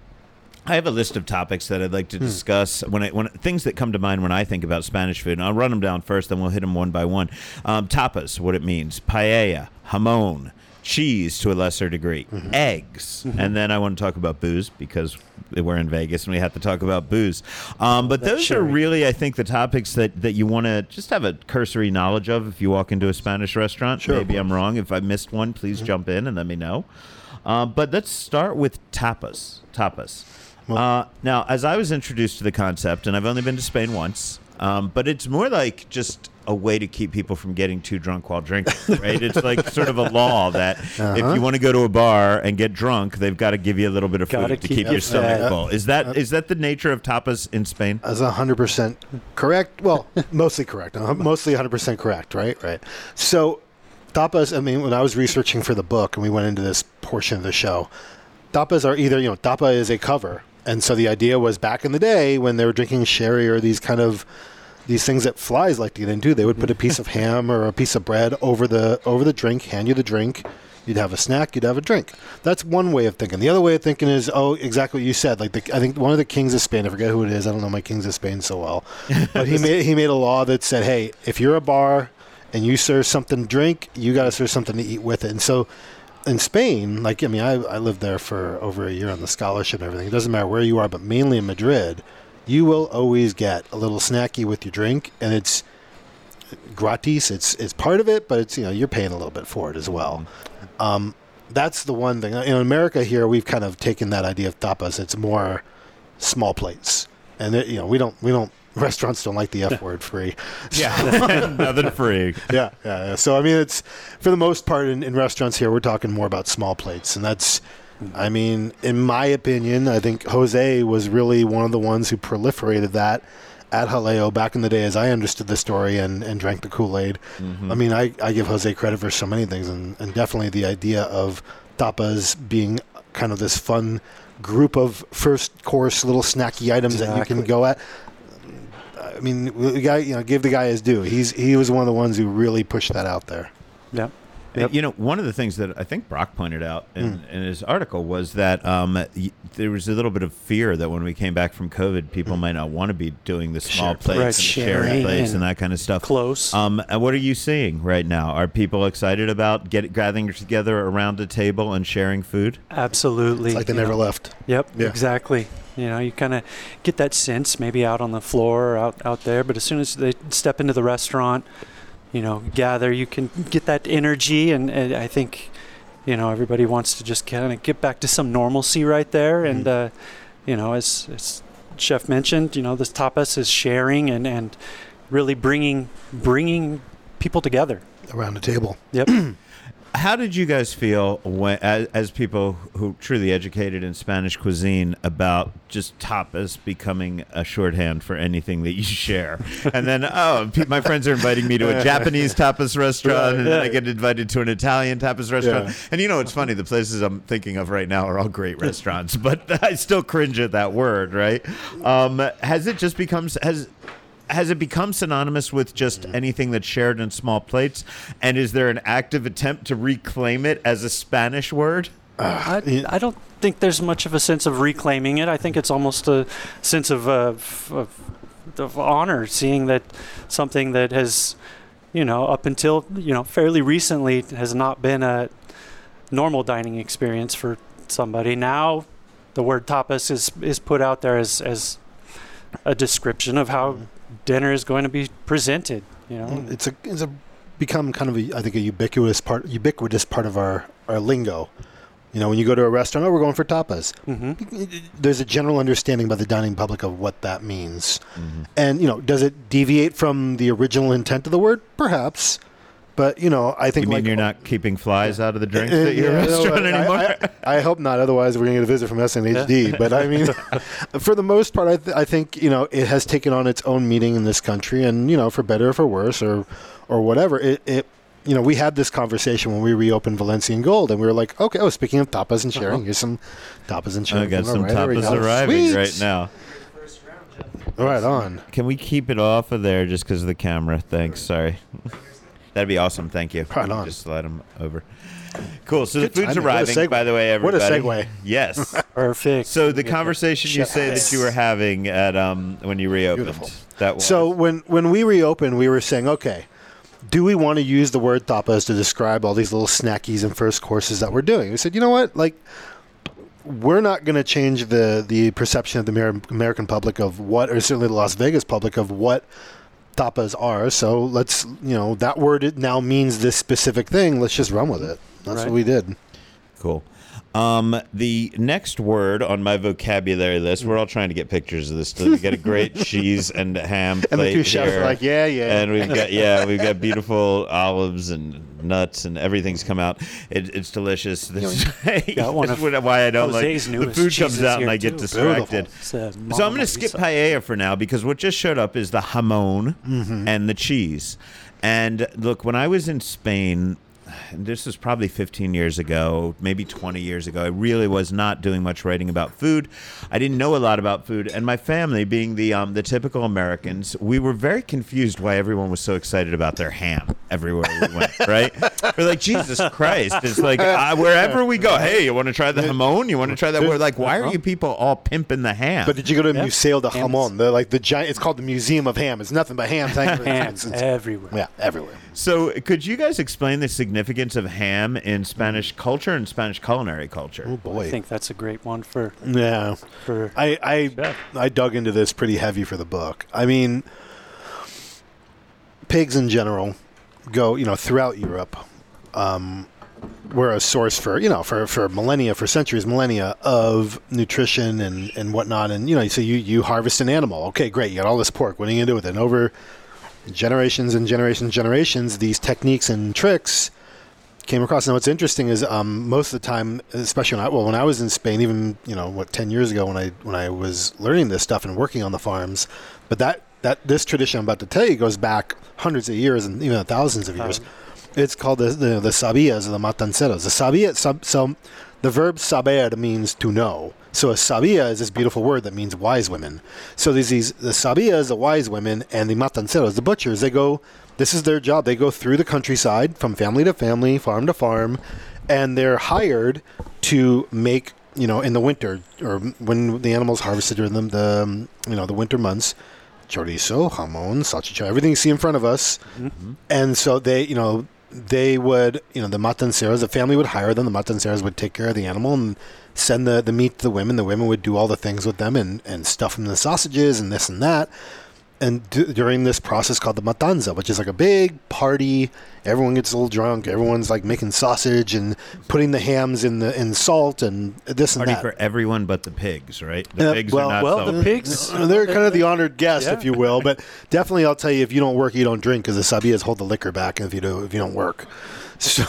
I have a list of topics that I'd like to discuss when I, when things that come to mind when I think about Spanish food. And I'll run them down first, then we'll hit them one by one. Um, tapas, what it means, paella, jamon, cheese to a lesser degree, eggs, and then I want to talk about booze because we're in Vegas and we have to talk about booze. Um, but those are really, I think, the topics that that you want to just have a cursory knowledge of if you walk into a Spanish restaurant. Sure. Maybe I'm wrong. If I missed one, please jump in and let me know. Uh, but let's start with tapas. Tapas. Uh, now, as I was introduced to the concept, and I've only been to Spain once, um, but it's more like just a way to keep people from getting too drunk while drinking, right? it's like sort of a law that if you want to go to a bar and get drunk, they've got to give you a little bit of Gotta food to keep keep your stomach fed. full. Is that is that the nature of tapas in Spain? As hundred percent correct. Well, mostly correct. Uh, Mostly hundred percent correct. Right. Right. So, tapas. I mean, when I was researching for the book, and we went into this portion of the show, tapas are either you know tapa is a cover, and so the idea was back in the day when they were drinking sherry or these kind of these things that flies like to get into, they would put a piece of ham or a piece of bread over the over the drink, hand you the drink. You'd have a snack, you'd have a drink. That's one way of thinking. The other way of thinking is, oh, exactly what you said. Like the, I think one of the kings of Spain, I forget who it is. I don't know my kings of Spain so well, but he made he made a law that said, hey, if you're a bar and you serve something to drink, you got to serve something to eat with it. And so in Spain, like I mean, I, I lived there for over a year on the scholarship and everything. It doesn't matter where you are, but mainly in Madrid, you will always get a little snacky with your drink, and it's gratis. It's it's part of it, but it's you know you're paying a little bit for it as well. Um, that's the one thing. In America here, we've kind of taken that idea of tapas. It's more small plates, and it, you know we don't we don't restaurants don't like the F word free. Yeah, nothing free. yeah, yeah, yeah. So I mean, it's for the most part in, in restaurants here, we're talking more about small plates, and that's, I mean, in my opinion, I think Jose was really one of the ones who proliferated that at Jaleo back in the day, as I understood the story and, and drank the Kool Aid. Mm-hmm. I mean, I, I give Jose credit for so many things, and, and definitely the idea of tapas being kind of this fun group of first course little snacky items that you can go at. I mean, the guy, you know, give the guy his due. He's he was one of the ones who really pushed that out there. Yep. You know, one of the things that I think Brock pointed out in, in his article was that um, there was a little bit of fear that when we came back from COVID, people might not want to be doing the small Share plates Right, and sharing sharing plates and and that kind of stuff. close. Um, and what are you seeing right now? Are people excited about get, gathering together around a table and sharing food? Absolutely. It's like they you never know. left. Yep, Yeah. exactly. You know, you kind of get that sense maybe out on the floor or out, out there, but as soon as they step into the restaurant, you know, gather, you can get that energy. And, and I think, you know, everybody wants to just kind of get back to some normalcy right there. And, uh, you know, as, as Chef mentioned, you know, this tapas is sharing and, and really bringing bringing people together. around the table. Yep. How did you guys feel when, as, as people who truly educated in Spanish cuisine about just tapas becoming a shorthand for anything that you share? And then, oh, my friends are inviting me to a Japanese tapas restaurant, and then I get invited to an Italian tapas restaurant. Yeah. And you know, it's funny, the places I'm thinking of right now are all great restaurants, but I still cringe at that word, right? Um, has it just become, has, has it become synonymous with just anything that's shared in small plates? And is there an active attempt to reclaim it as a Spanish word? I, I don't think there's much of a sense of reclaiming it. I think it's almost a sense of, uh, f- of, of honor, seeing that something that has, you know, up until you know fairly recently has not been a normal dining experience for somebody. Now, the word tapas is is put out there as as a description of how dinner is going to be presented. You know, It's a it's a become kind of a I think a ubiquitous part ubiquitous part of our our lingo. You know, when you go to a restaurant, oh, we're going for tapas. Mhm. There's a general understanding by the dining public of what that means. And, you know, does it deviate from the original intent of the word? Perhaps. But, you know, I think You mean like you're not keeping flies out of the drinks at your yeah, restaurant I- anymore? I, I hope not. Otherwise, we're going to get a visit from SNHD. But I mean, for the most part, I, th- I think you know it has taken on its own meaning in this country, and you know, for better or for worse, or or whatever. It, it you know, we had this conversation when we reopened Valencian Gold, and we were like, okay, oh, speaking of tapas and sharing, here's some tapas and Uh-huh. I sharing. got some right, tapas arriving Sweet. right now. Right on. Can we keep it off of there just because of the camera? Thanks. Sorry. That'd be awesome. Thank you. Right on. Just slide them over. Cool. So Good the food's timing. What a arriving, segue. by the way, What a everybody. segue. Yes. Perfect. So the conversation you say that you were having at um when you reopened. Beautiful. That was So when when we reopened, we were saying, okay, do we want to use the word tapas to describe all these little snackies and first courses that we're doing? We said, you know what, like. We're not going to change the, the perception of the Amer- American public of what, or certainly the Las Vegas public of what tapas are. So let's, you know, that word it now means this specific thing. Let's just run with it. That's Right. what we did. Cool. Um, the next word on my vocabulary list, we're all trying to get pictures of this. To we got a great cheese and ham And the plate two chefs here. are like, yeah, yeah. and we've got yeah, we've got beautiful olives and nuts and everything's come out. It, it's delicious. This is Got one this of is why I don't Jose's like the food comes out and I get too. distracted. Uh, So I'm going to skip paella for now because what just showed up is the jamon Mm-hmm. and the cheese. And look, when I was in Spain, this was probably 15 years ago, maybe 20 years ago, I really was not doing much writing about food. I didn't know a lot about food, and my family, being the um, the typical Americans, we were very confused why everyone was so excited about their ham everywhere we went. right? We're like, Jesus Christ! It's like uh, wherever we go, hey, you want to try the jamon? You want to try that? We're like, why are you people all pimping the ham? But did you go to Yeah. Museo de Hams. Jamón? The like the giant. It's called the Museum of Ham. It's nothing but ham. Thank you. Hams everywhere. yeah, everywhere. So, could you guys explain the significance of ham in Spanish culture and Spanish culinary culture? Oh boy. I think that's a great one for yeah. for I I, Chef. I dug into this pretty heavy for the book. I mean, pigs in general go you know throughout Europe. Um, were a source for you know for, for millennia for centuries millennia of nutrition and, and whatnot and you know so you you harvest an animal okay great you got all this pork what are you gonna do with it and over generations and generations and generations these techniques and tricks came across. And what's interesting is um, most of the time, especially when I, well, when I was in Spain, even you know what ten years ago when I when I was learning this stuff and working on the farms, but that that this tradition I'm about to tell you goes back hundreds of years and even thousands of years. it's called the the, the sabias or the matanceros. The sabia, sab, so the verb saber means to know. So a sabia is this beautiful word that means wise women. So there's these the sabias, the wise women, and the matanceros, the butchers. They go. This is their job. They go through the countryside from family to family, farm to farm, and they're hired to make you know in the winter or when the animals harvested during the, the um, you know the winter months chorizo, jamon, salchicha, everything you see in front of us. And so they, you know, they would, you know, the matanceros, the family would hire them. The matanceros would take care of the animal and send the, the meat to the women. The women would do all the things with them and, and stuff them in the sausages and this and that. And d- during this process called the matanza, which is like a big party, everyone gets a little drunk. Everyone's like making sausage and putting the hams in the in salt and this and Party that. for everyone but the pigs, right? The Uh, pigs well- are not well, so the pigs- They're kind of the honored guest, Yeah. if you will. But definitely, I'll tell you, if you don't work, you don't drink, because the sabias hold the liquor back if you do if you don't work. So,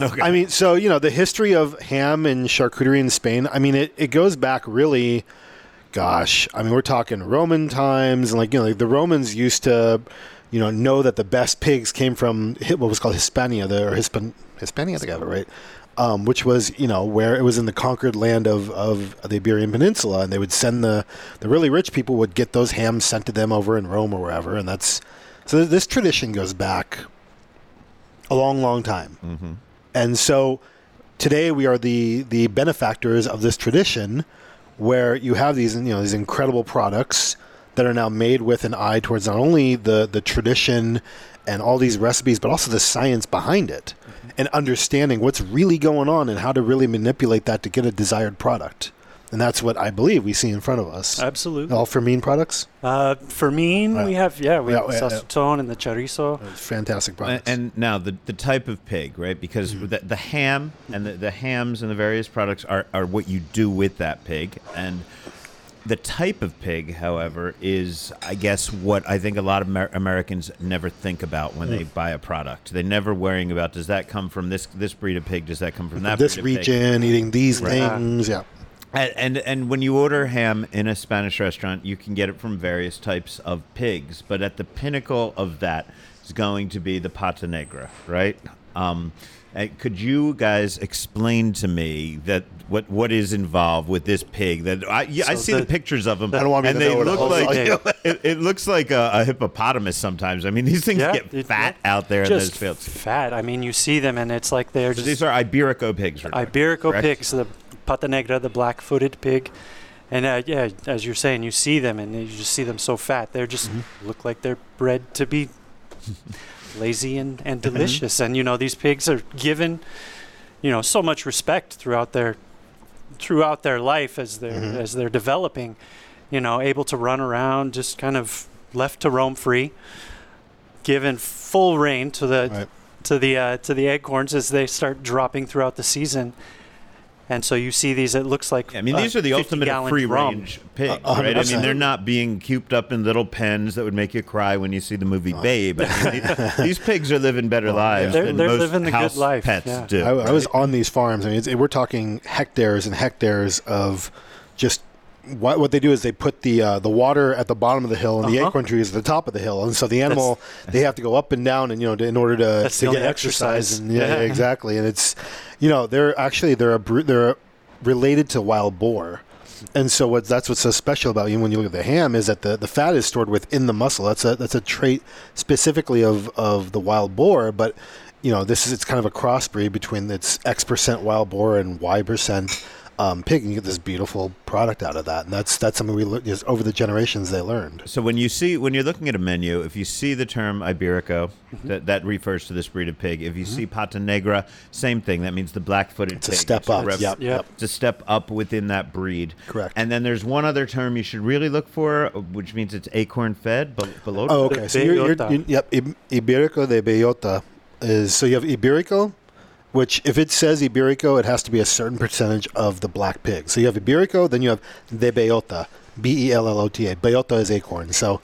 I mean, so you know, the history of ham and charcuterie in Spain. I mean, it, it goes back really. Gosh, I mean, we're talking Roman times, and like you know, like the Romans used to, you know, know that the best pigs came from what was called Hispania, the or Hispan Hispania, I think I have it right um, which was you know where it was in the conquered land of, of the Iberian Peninsula, and they would send the the really rich people would get those hams sent to them over in Rome or wherever, and that's so this tradition goes back a long, long time, and so today we are the the benefactors of this tradition, where you have these you know these incredible products that are now made with an eye towards not only the the tradition and all these recipes, but also the science behind it, mm-hmm. and understanding what's really going on and how to really manipulate that to get a desired product. And that's what I believe we see in front of us. Absolutely. All Fermin products, Uh, for me, we have yeah, we Yeah, have yeah, yeah. and the chorizo. fantastic And, products. and now the, the type of pig, right? Because Mm-hmm. the, the ham and the, the hams and the various products are, are what you do with that pig. And the type of pig, however, is, I guess, what I think a lot of Amer- Americans never think about when Mm. they buy a product. They're never worrying about does that come from this this breed of pig? Does that come from that this breed of pig? region, eating these Right. things, yeah. And, and and when you order ham in a Spanish restaurant, you can get it from various types of pigs, but at the pinnacle of that is going to be the pata negra, right? Um, could you guys explain to me that what what is involved with this pig? That I, yeah, I see the, the- pictures of them, I don't want me and they know what it look like it, it looks like a, a hippopotamus sometimes. I mean, these things Yeah, get it- fat yeah. out there in those fields. fat. I mean, you see them, and it's like they're So just these are Iberico pigs, right? Iberico correct? pigs, the pata negra, the black-footed pig. And uh, yeah, as you're saying, you see them and you just see them so fat. They're just look like they're bred to be lazy and, and delicious. and you know, these pigs are given, you know, so much respect throughout their throughout their life as they're Mhm. as they're developing. You know, able to run around, just kind of left to roam free, given full reign to the Right. to the uh, to the acorns as they start dropping throughout the season. And so you see these. It looks like I mean, uh, these are the ultimate free drum. range pigs, A- a right? I mean, they're not being cooped up in little pens that would make you cry when you see the movie Babe. I mean, these, these pigs are living better lives They're- than they're most living the good house life, pets yeah. do. I, I was on these farms, and it's, we're talking hectares and hectares of just what what they do is they put the uh, the water at the bottom of the hill and the Uh-huh. acorn trees at the top of the hill, and so the animal they have to go up and down, and you know to, in order to, to get exercise. exercise. And, yeah, Yeah. exactly. And it's you know they're actually they're a they're related to wild boar. And so what that's what's so special about you when you look at the ham is that the, the fat is stored within the muscle. That's a that's a trait specifically of, of the wild boar, but you know, this is it's kind of a crossbreed between its X percent wild boar and Y percent um, pig, and you get this beautiful product out of that. And that's that's something we look just over the generations they learned. So when you see when you're looking at a menu, if you see the term Iberico, Mm-hmm. that that refers to this breed of pig. If you see Pata Negra, same thing. That means the black-footed It's a pig. step up. rep- Yep, yep. It's a step up within that breed. Correct. And then there's one other term you should really look for, which means it's acorn-fed. Be- below. Oh, okay. So you're, you're, bellota. you yep. Iberico de Bellota is so you have Iberico, which if it says Iberico, it has to be a certain percentage of the black pig. So you have Iberico, then you have de Bellota, B E L L O T A. Bellota is acorn. So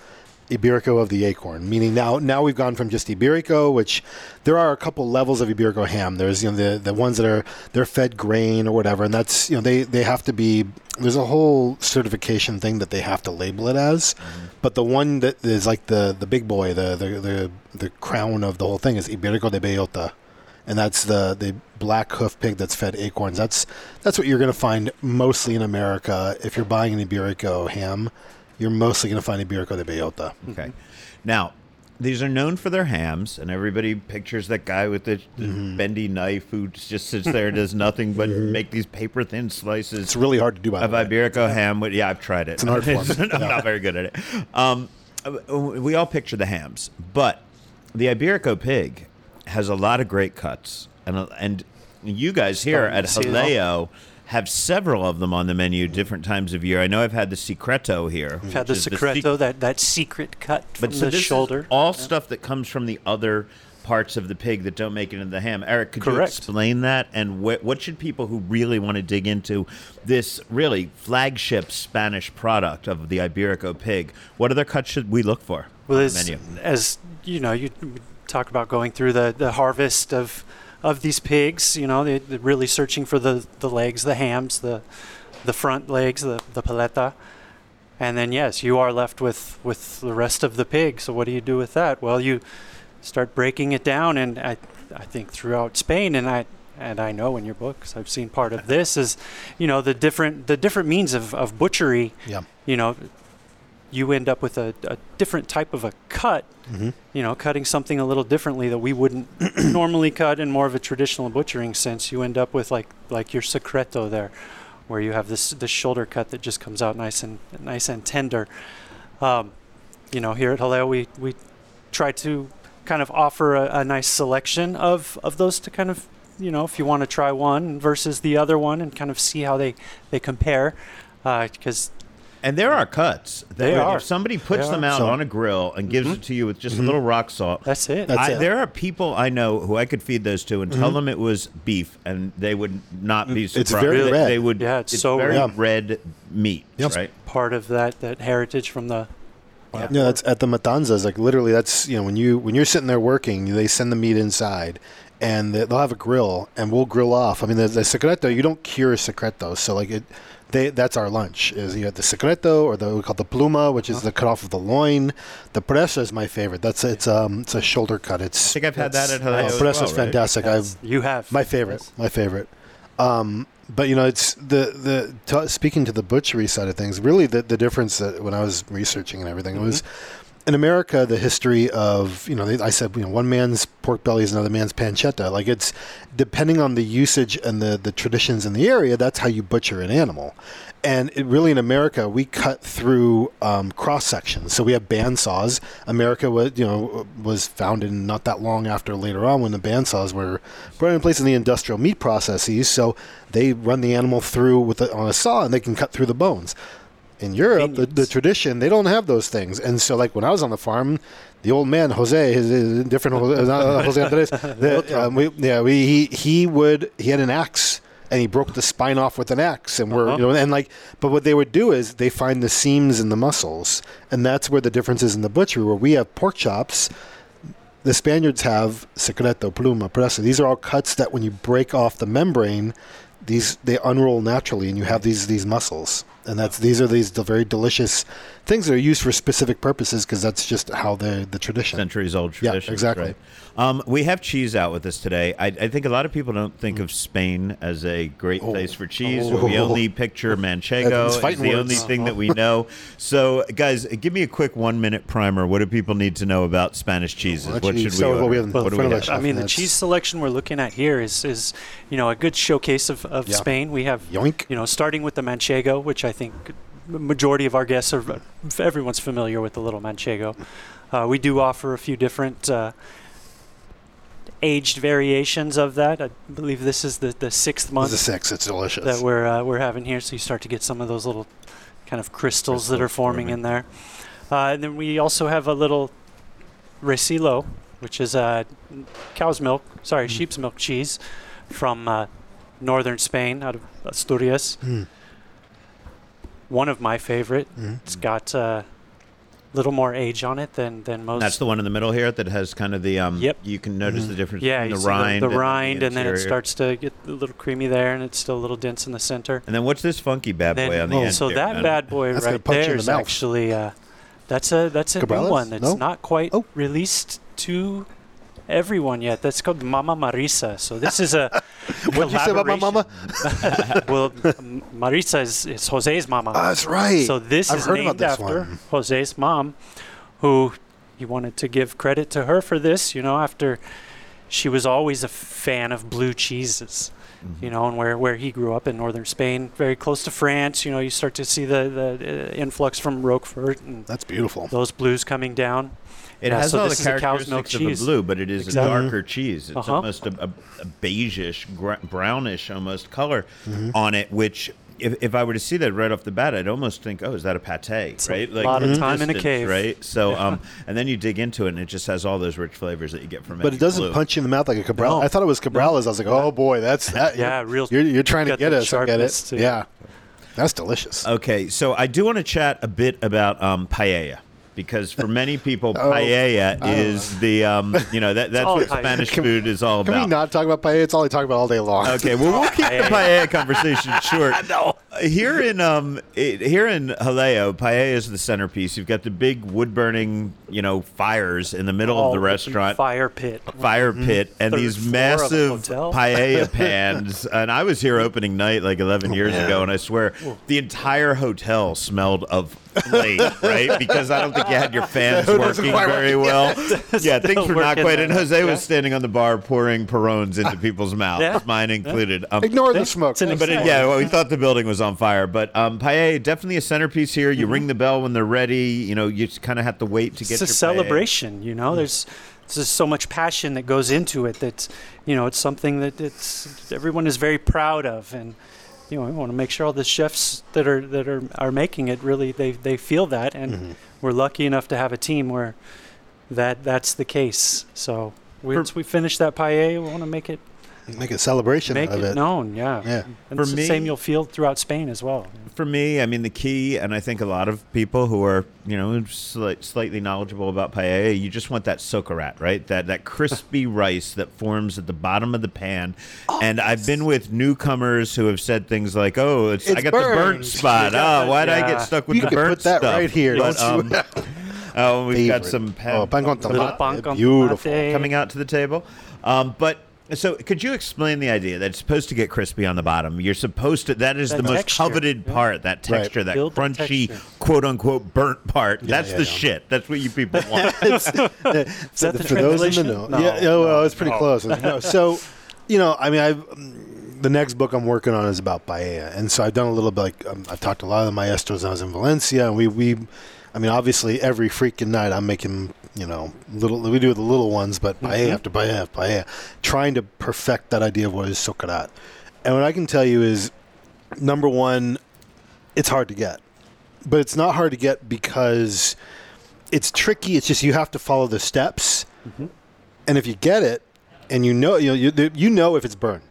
Iberico of the acorn, meaning now now we've gone from just Iberico, which there are a couple levels of Iberico ham. There's you know the the ones that are they're fed grain or whatever, and that's you know they they have to be. There's a whole certification thing that they have to label it as, mm-hmm. but the one that is like the the big boy, the the the, the crown of the whole thing is Iberico de Bellota. And that's the, the black hoof pig that's fed acorns. That's that's what you're going to find mostly in America. If you're buying an Iberico ham, you're mostly going to find Iberico de Bellota. Okay. Now, these are known for their hams, and everybody pictures that guy with the, the Mm-hmm. bendy knife who just sits there and does nothing but make these paper thin slices. It's really hard to do by of the way. Iberico ham. But yeah, I've tried it. It's an art form. I'm Yeah. not very good at it. Um, we all picture the hams, but the Iberico pig has a lot of great cuts, and uh, and you guys here at to see it all. Jaleo have several of them on the menu different times of year. I know I've had the Secreto here. I've had the which is secreto, that, that secret cut from but so the shoulder. all stuff that comes from the other parts of the pig that don't make it into the ham. Eric, could you explain that? And what, what should people who really want to dig into this really flagship Spanish product of the Iberico pig, what other cuts should we look for Well, on as, the menu? as you know, you talk about going through the, the harvest of of these pigs. You know, they, they're really searching for the, the legs, the hams, the the front legs, the the paleta, and then yes, you are left with with the rest of the pig. So what do you do with that? Well, you start breaking it down, and I I think throughout Spain, and I. And I know in your books, I've seen part of this is, you know, the different the different means of, of butchery Yeah. you know, you end up with a, a different type of a cut. Mm-hmm. You know, cutting something a little differently that we wouldn't normally cut in more of a traditional butchering sense. You end up with like like your secreto there, where you have this this shoulder cut that just comes out nice and nice and tender. Um, you know, here at Jaleo, we we try to kind of offer a, a nice selection of of those to kind of you know if you want to try one versus the other one and kind of see how they they compare because And there are cuts. that They if are. somebody puts They them out So- on a grill and gives mm-hmm. it to you with just a mm-hmm. little rock salt, that's it. That's I, it. There are people I know who I could feed those to and tell mm-hmm. them it was beef, and they would not be surprised. It's surprised. very They- red. They would. Yeah, it's so very red. red meat, Yep. right? part of that that heritage from the Yeah, that's at the matanzas. Like literally, that's you know when you when you're sitting there working, they send the meat inside, and they- they'll have a grill, and we'll grill off. I mean, the, the secreto you don't cure secreto, so like it, they that's our lunch. Is you have the secreto or the we call the pluma, which is the cut off of the loin. The presa is my favorite. That's it's um it's a shoulder cut. It's I think I've had that at Jaleo. as presa's well, right? fantastic. I've you have my favorite. My favorite. Um, but you know, it's the the t- speaking to the butchery side of things. Really, the the difference that when I was researching and everything it was in America, the history of you know, I said you know, one man's pork belly is another man's pancetta. Like it's depending on the usage and the the traditions in the area. That's how you butcher an animal. And it really in America, we cut through um, cross sections. So we have bandsaws. America was you know was founded not that long after later on when the bandsaws were brought in place in the industrial meat processes. So they run the animal through with a, on a saw and they can cut through the bones in Europe, the, the tradition, they don't have those things. And so, like when I was on the farm, the old man Jose, his, his different Jose, uh, Jose Andres, the, um, we, yeah, we, he he would he had an axe and he broke the spine off with an axe, and we're you know and like, but what they would do is they find the seams in the muscles, and that's where the difference is in the butchery. Where we have pork chops, the Spaniards have secreto, pluma, presa. These are all cuts that when you break off the membrane, these they unroll naturally, and you have these these muscles and that's these are these very delicious things that are used for specific purposes because that's just how the the tradition centuries old tradition. Yeah, exactly. Right? Um, we have cheese out with us today. I, I think a lot of people don't think of Spain as a great place for cheese. Oh. We only picture manchego. That's It's fighting the words. only thing that we know. So, guys, give me a quick one minute primer. What do people need to know about Spanish cheeses? Well, what should we So order? what we have in what do we have? I mean, the cheese selection we're looking at here is, is you know, a good showcase of, of Yeah. Spain. We have, Yoink. you know, starting with the manchego, which I think the majority of our guests are, everyone's familiar with the little manchego. Uh, we do offer a few different uh, aged variations of that. I believe this is the, the sixth It's month a six. It's delicious. that we're uh, we're having here. So you start to get some of those little kind of crystals that are forming, forming. in there. Uh, and then we also have a little Rey Silo, which is uh, cow's milk, sorry, sheep's milk cheese from uh, northern Spain, out of Asturias. Mm. One of my favorite. Mhm. It's got a little more age on it than than most. That's the one in the middle here that has kind of the um. Yep. You can notice the difference yeah, between you the see rind, the, and rind, and then it starts to get a little creamy there, and it's still a little dense in the center. And then what's this funky bad boy Then- on the oh, end? so here, that bad boy That's right punch you in there the actually uh, that's a that's a Cabrales? new one that's No? not quite Oh. released to everyone yet. That's called Mama Marisa. So this is a What'd you say about my mama? well, M- Marisa is, is Jose's mama. Ah, that's right. So this I've is heard named about this after one. Jose's mom, who he wanted to give credit to her for this. You know, after she was always a fan of blue cheeses. Mm-hmm. You know, and where, where he grew up in northern Spain, very close to France. You know, you start to see the the uh, influx from Roquefort and That's beautiful. those blues coming down. It Yeah, has so all the is a cow's milk characteristics of a blue, but it is Exactly. a darker cheese. It's Uh-huh. almost a, a, a beigeish, gr- brownish almost color Mm-hmm. on it, which. If, if I were to see that right off the bat, I'd almost think, "Oh, is that a pate?" Right, a right? lot of time in a distance, cave. right? So, um, and then you dig into it, and it just has all those rich flavors that you get from it. But it doesn't blue. punch you in the mouth like a Cabral. No. I thought it was Cabrales. I was like, oh boy, that's that. Yeah, you're, real- You're, you're trying to get the us. I get it. to- Yeah, that's delicious. Okay, so I do want to chat a bit about um, paella because for many people, Oh, paella is the um, you know that that's what paella. Spanish Can- food is all Can about. Can we not talk about paella? It's all I talk about all day long. Okay, well we'll keep the paella conversation short. No. Here in um i- here in Jaleo, paella is the centerpiece. You've got the big wood burning, you know, fires in the middle All of the restaurant. fire pit. Fire pit and Third these floor of a massive paella pans. And I was here opening night like 11 years ago, and I swear the entire hotel smelled of flame, right? Because I don't think you had your fans working quite very well. Yeah, things were not quite. And Jose Yeah. was standing on the bar pouring porrones into people's mouths, Yeah. mine included. Um, Ignore the smoke. It's an but it, yeah, well, we thought the building was on fire. But um, paella, definitely a centerpiece here. You ring the bell when they're ready. You know, you just kind of have to wait to get it's a your paella. celebration you know there's there's just so much passion that goes into it that you know it's something that it's everyone is very proud of and you know we want to make sure all the chefs that are that are, are making it really they, they feel that and mm-hmm. we're lucky enough to have a team where that that's the case. So once we finish that paella we want to make it Make a celebration make of it, it. known yeah Yeah. and For it's me- the same you'll feel throughout Spain as well For me, I mean, the key, and I think a lot of people who are, you know, slight, slightly knowledgeable about paella, you just want that socarrat, right? That that crispy rice that forms at the bottom of the pan. Oh, and I've been with newcomers who have said things like, "Oh, it's, I It's got the burnt spot. Oh, why did I get stuck with You the could burnt put that stuff?" right here, But, don't um, oh, we've got some pan, Oh, pan con tomate. pan con Beautiful. tomate. coming out to the table. Um, but So, could you explain the idea that it's supposed to get crispy on the bottom? You're supposed to. That is That the most texture, coveted yeah. part. That texture, that Build crunchy, texture. quote unquote, burnt part. That's yeah, the yeah. shit. That's what you people want. Is that the for those in the translation? know. No, yeah, yeah, well, no, it's pretty no. close. No, so, you know, I mean, I've the next book I'm working on is about paella, and so I've done a little bit. Like um, I've talked to a lot of the maestros when I was in Valencia, and we we, I mean, obviously every freaking night I'm making you know little. We do the little ones, but paella mm-hmm. after paella after paella, trying to perfect that idea of what is socarrat. And what I can tell you is, number one, it's hard to get, but it's not hard to get because it's tricky. It's just you have to follow the steps, mm-hmm. and if you get it, and you know you know, you, you know if it's burnt,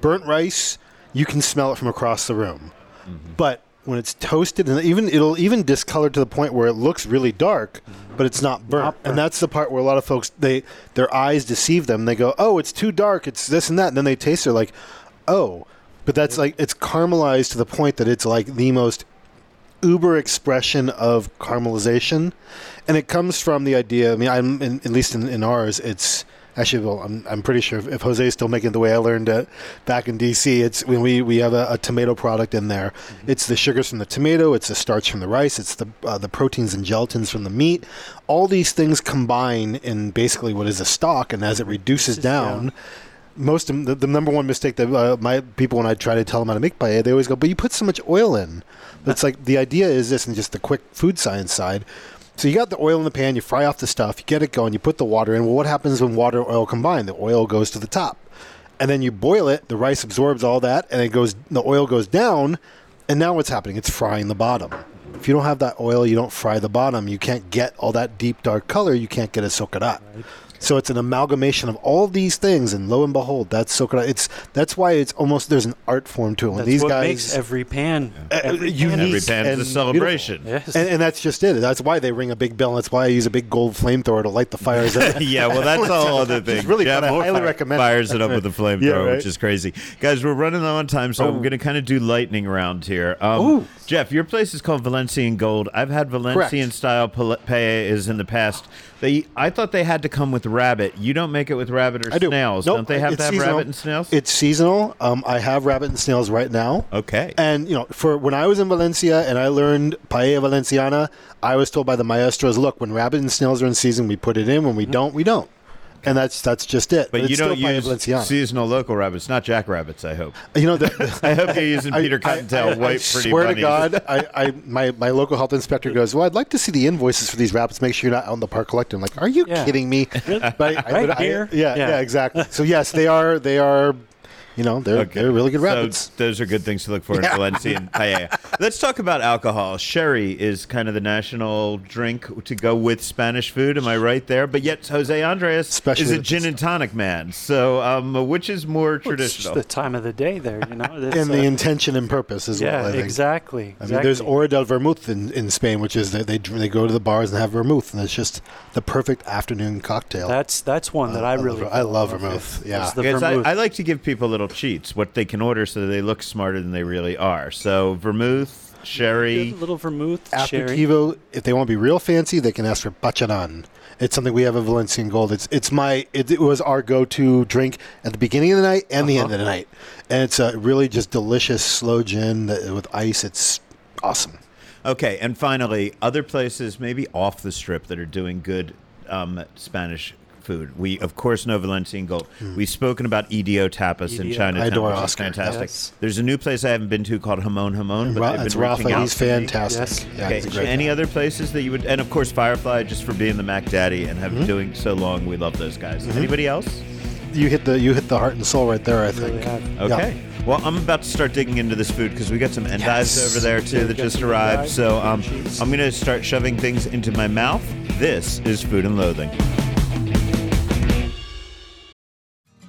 burnt rice, you can smell it from across the room. Mm-hmm. But when it's toasted, and even it'll even discolor to the point where it looks really dark, but it's not burnt. Not burnt. And that's the part where a lot of folks they their eyes deceive them. They go, "Oh, it's too dark. It's this and that." And then they taste it like, "Oh." But that's like it's caramelized to the point that it's like the most uber expression of caramelization, and it comes from the idea. I mean, I'm in, at least in, in ours, it's actually well, I'm, I'm pretty sure if, if Jose is still making it the way I learned it back in DC, it's when we we have a, a tomato product in there. It's the sugars from the tomato, it's the starch from the rice, it's the uh, the proteins and gelatins from the meat. All these things combine in basically what is a stock, and as it reduces down most of the, the number one mistake that uh, my people when I try to tell them how to make paella, they always go, "But you put so much oil in." It's like the idea is this, and just the quick food science side. So you got the oil in the pan, you fry off the stuff, you get it going, you put the water in. Well, what happens when water and oil combine? The oil goes to the top, and then you boil it. The rice absorbs all that, and it goes. The oil goes down, and now what's happening? It's frying the bottom. If you don't have that oil, you don't fry the bottom. You can't get all that deep dark color. You can't get a socarrat. So it's an amalgamation of all these things, and lo and behold, that's socarrat. It's that's why it's almost there's an art form to it. When That's these what guys, makes every pan Uh, every unique pan Every is- a celebration. Yes. and, and that's just it. That's why they ring a big bell. And that's why I use a big gold flamethrower to light the fires. yeah, well, that's a whole other thing. really Jeff fun. I highly recommend it. Fires it up with a flamethrower, Yeah, right. which is crazy. Guys, we're running low on time, so Oh. I'm going to kind of do lightning round here. Um, Ooh. Jeff, your place is called Valencian Gold. I've had Valencian style paellas in the past. They, I thought they had to come with rabbit. You don't make it with rabbit or I do. snails, Nope, don't they have it's to have seasonal. rabbit and snails? It's seasonal. Um, I have rabbit and snails right now. okay. And you know, for when I was in Valencia and I learned paella valenciana, I was told by the maestros, "Look, when rabbit and snails are in season, we put it in. When we don't, we don't." And that's that's just it. but it's you don't use seasonal local rabbits, not jackrabbits, I hope. You know, the, I hope you're using I- Peter Cottontail, I, white, I pretty swear bunnies. to God, I, I my, my local health inspector goes, "Well, I'd like to see the invoices for these rabbits. Make sure you're not out in the park collecting." I'm like, "Are you Yeah. kidding me?" But I, I- Right but I- here? yeah, Yeah. yeah, exactly. So yes, they are. They are. You know, they're Okay. they're really good So those are good things to look for in Valencian paella. Let's talk about alcohol. Sherry is kind of the national drink to go with Spanish food. Am I right there? But yet Jose Andres Especially is a gin and tonic man. So um, which is more Well, it's just traditional? the time of the day there, you know. It's, and the uh, intention and purpose is yeah, what I think. exactly. I mean, there's exactly. Hora del Vermouth in, in Spain, which is that they they go to the bars and have vermouth, and it's just the perfect afternoon cocktail. That's that's one that Uh, I I love really ver- I love love. vermouth, yeah. the Because I. I like to give people a little cheats, what they can order so that they look smarter than they really are. So vermouth, sherry. A little vermouth, After sherry. If they want to be real fancy, they can ask for Pacharan. It's something we have at Valencian Gold. It's it's my it, it was our go-to drink at the beginning of the night and the end of the night, and it's a really just delicious slow gin that, with ice. It's awesome. Okay, and finally, other places maybe off the strip that are doing good um, Spanish food. We of course know Valencian Gold. We've spoken about EDO tapas in EDO. Chinatown, Hmm. I adore which is Oscar, fantastic. yes. There's a new place I haven't been to called Jamon Jamon, but Ra- they've been Rafa. He's fantastic. Yes. Yeah, Okay, he's great any guy. other places that you would, and of course Firefly, just for being the Mac Daddy and Mm-hmm. doing so long. We love those guys. Anybody else? You hit the you hit the heart and soul right there. I think. have. Okay. Well, I'm about to start digging into this food because we got some endives Yes. over there too that just arrived. So um, cheese. I'm going to start shoving things into my mouth. This is Food and Loathing.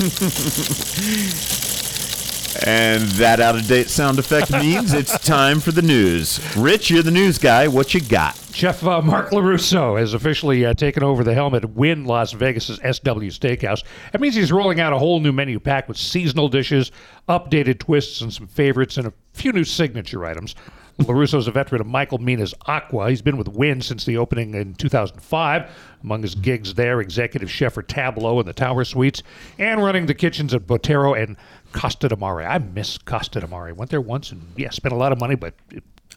And that out of date sound effect means it's time for the news. Rich, you're the news guy. What you got? Chef uh, Mark LaRusso has officially uh, taken over the helm at Wynn Las Vegas's SW Steakhouse. That means he's rolling out a whole new menu pack with seasonal dishes, updated twists, and some favorites, and a few new signature items. LaRusso's a veteran of Michael Mina's Aqua. He's been with Wynn since the opening in 2005. Among his gigs there, executive chef for Tableau and the Tower Suites, and running the kitchens at Botero and Costa di Mare. I miss Costa di Mare. Went there once and, yeah, spent a lot of money, but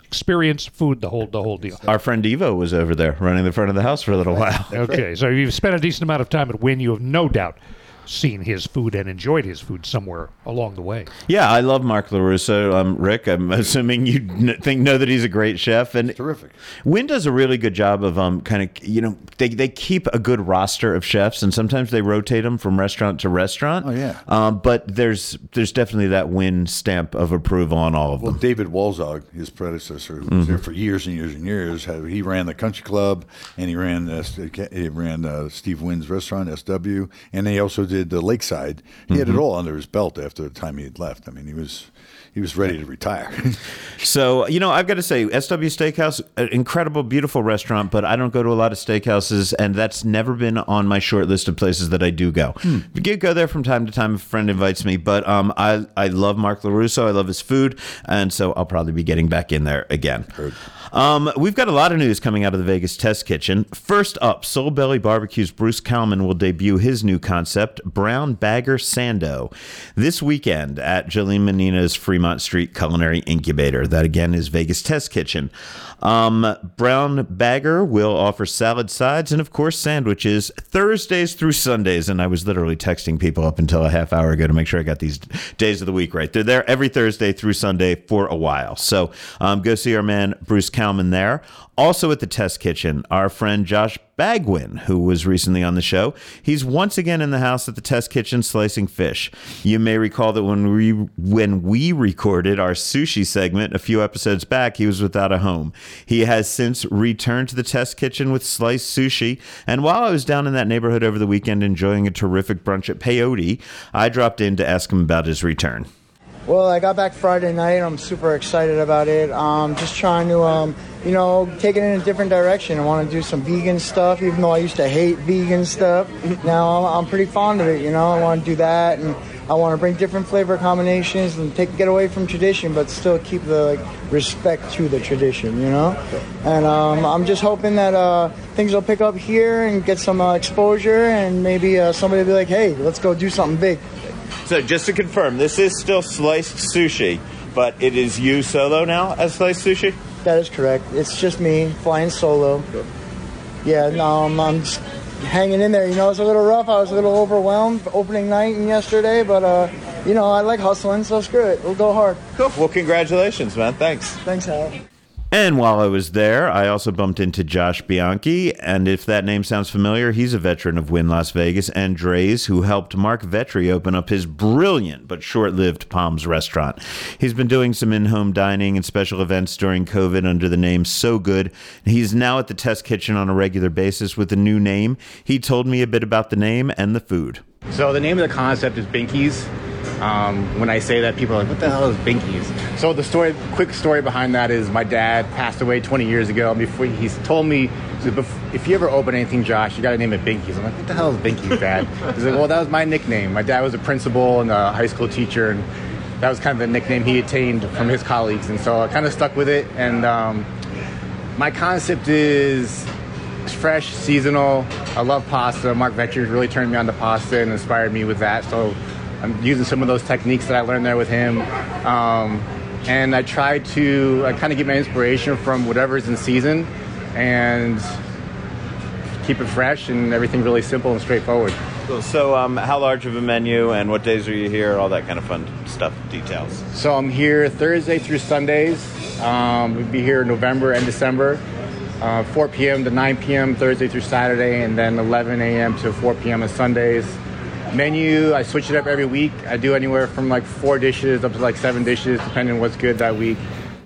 experience, food, the whole the whole deal. Our friend Evo was over there running the front of the house for a little while. Okay, so you've spent a decent amount of time at Wynn. You have no doubt seen his food and enjoyed his food somewhere along the way. Yeah, I love Mark LaRusso. Um, Rick, I'm assuming you kn- think know that he's a great chef. And Terrific. Wynn does a really good job of um, kind of, you know, they, they keep a good roster of chefs, and sometimes they rotate them from restaurant to restaurant. Oh, yeah. Um, but there's there's definitely that Wynn stamp of approval on all of Well, them. David Walzog, his predecessor, who Mm-hmm. was there for years and years and years, had, he ran the country club and he ran uh, he ran uh, Steve Wynn's restaurant SW, and they also did the Lakeside. He had it Mhm. all under his belt after the time he had left. I mean, he was he was ready to retire. So, you know, I've got to say, SW Steakhouse, an incredible, beautiful restaurant, but I don't go to a lot of steakhouses, and that's never been on my short list of places that I do go. I do go there from time to time if a friend invites me, but um, I, I love Mark LaRusso. I love his food, and so I'll probably be getting back in there again. Um, we've got a lot of news coming out of the Vegas Test Kitchen. First up, Soul Belly Barbecue's Bruce Kalman will debut his new concept, Brown Bagger Sando, this weekend at Jolene Mannina's Fremont Street Culinary Incubator. That again is Vegas Test Kitchen. Um, Brown Bagger will offer salad sides and, of course, sandwiches Thursdays through Sundays. And I was literally texting people up until a half hour ago to make sure I got these days of the week right. They're there every Thursday through Sunday for a while. So um, go see our man Bruce Kalman there. Also at the Test Kitchen, our friend Josh Bagwin, who was recently on the show, he's once again in the house at the Test Kitchen slicing fish. You may recall that when we when we recorded our sushi segment a few episodes back, he was without a home. He has since returned to the Test Kitchen with sliced sushi, and while I was down in that neighborhood over the weekend enjoying a terrific brunch at Peyote, I dropped in to ask him about his return. Well, I got back Friday night. I'm super excited about it. Um, just trying to, um, you know, take it in a different direction. I want to do some vegan stuff, even though I used to hate vegan stuff. now I'm, I'm pretty fond of it. You know, I want to do that, and I want to bring different flavor combinations and take get away from tradition, but still keep the like, respect to the tradition. You know, and um, I'm just hoping that uh, things will pick up here and get some uh, exposure, and maybe uh, somebody will be like, "Hey, let's go do something big." So just to confirm, this is still sliced sushi, but it is you solo now as sliced sushi? That is correct. It's just me flying solo. Yeah, no, I'm, I'm just hanging in there. You know, it's a little rough. I was a little overwhelmed opening night and yesterday, but uh, you know, I like hustling, so screw it. We'll go hard. Cool. Well, congratulations, man. Thanks. Thanks, Hal. And while I was there, I also bumped into Josh Bianchi. And if that name sounds familiar, he's a veteran of Wynn Las Vegas and Dre's, who helped Mark Vetri open up his brilliant but short lived Palms restaurant. He's been doing some in home dining and special events during COVID under the name So Good. He's now at the test kitchen on a regular basis with a new name. He told me a bit about the name and the food. So the name of the concept is Binkies. Um, when I say that, people are like, "What the hell is Binkies?" So the story, quick story behind that is my dad passed away 20 years ago. And before he's told me, if you ever open anything, Josh, you got to name it Binkies. I'm like, "What the hell is Binkies, Dad?" He's like, "Well, that was my nickname. My dad was a principal and a high school teacher, and that was kind of the nickname he attained from his colleagues. And so I kind of stuck with it. And um, my concept is fresh, seasonal. I love pasta. Mark Vetcher really turned me on to pasta and inspired me with that. So I'm using some of those techniques that I learned there with him. Um, and I try to I kind of get my inspiration from whatever's in season and keep it fresh and everything really simple and straightforward. Cool. So, um, how large of a menu and what days are you here? All that kind of fun stuff, details. So I'm here Thursday through Sundays. Um, we'll be here November and December, uh, 4 p.m. to 9 p.m. Thursday through Saturday, and then 11 a.m. to 4 p.m. on Sundays. Menu, I switch it up every week. I do anywhere from like four dishes up to like seven dishes, depending on what's good that week.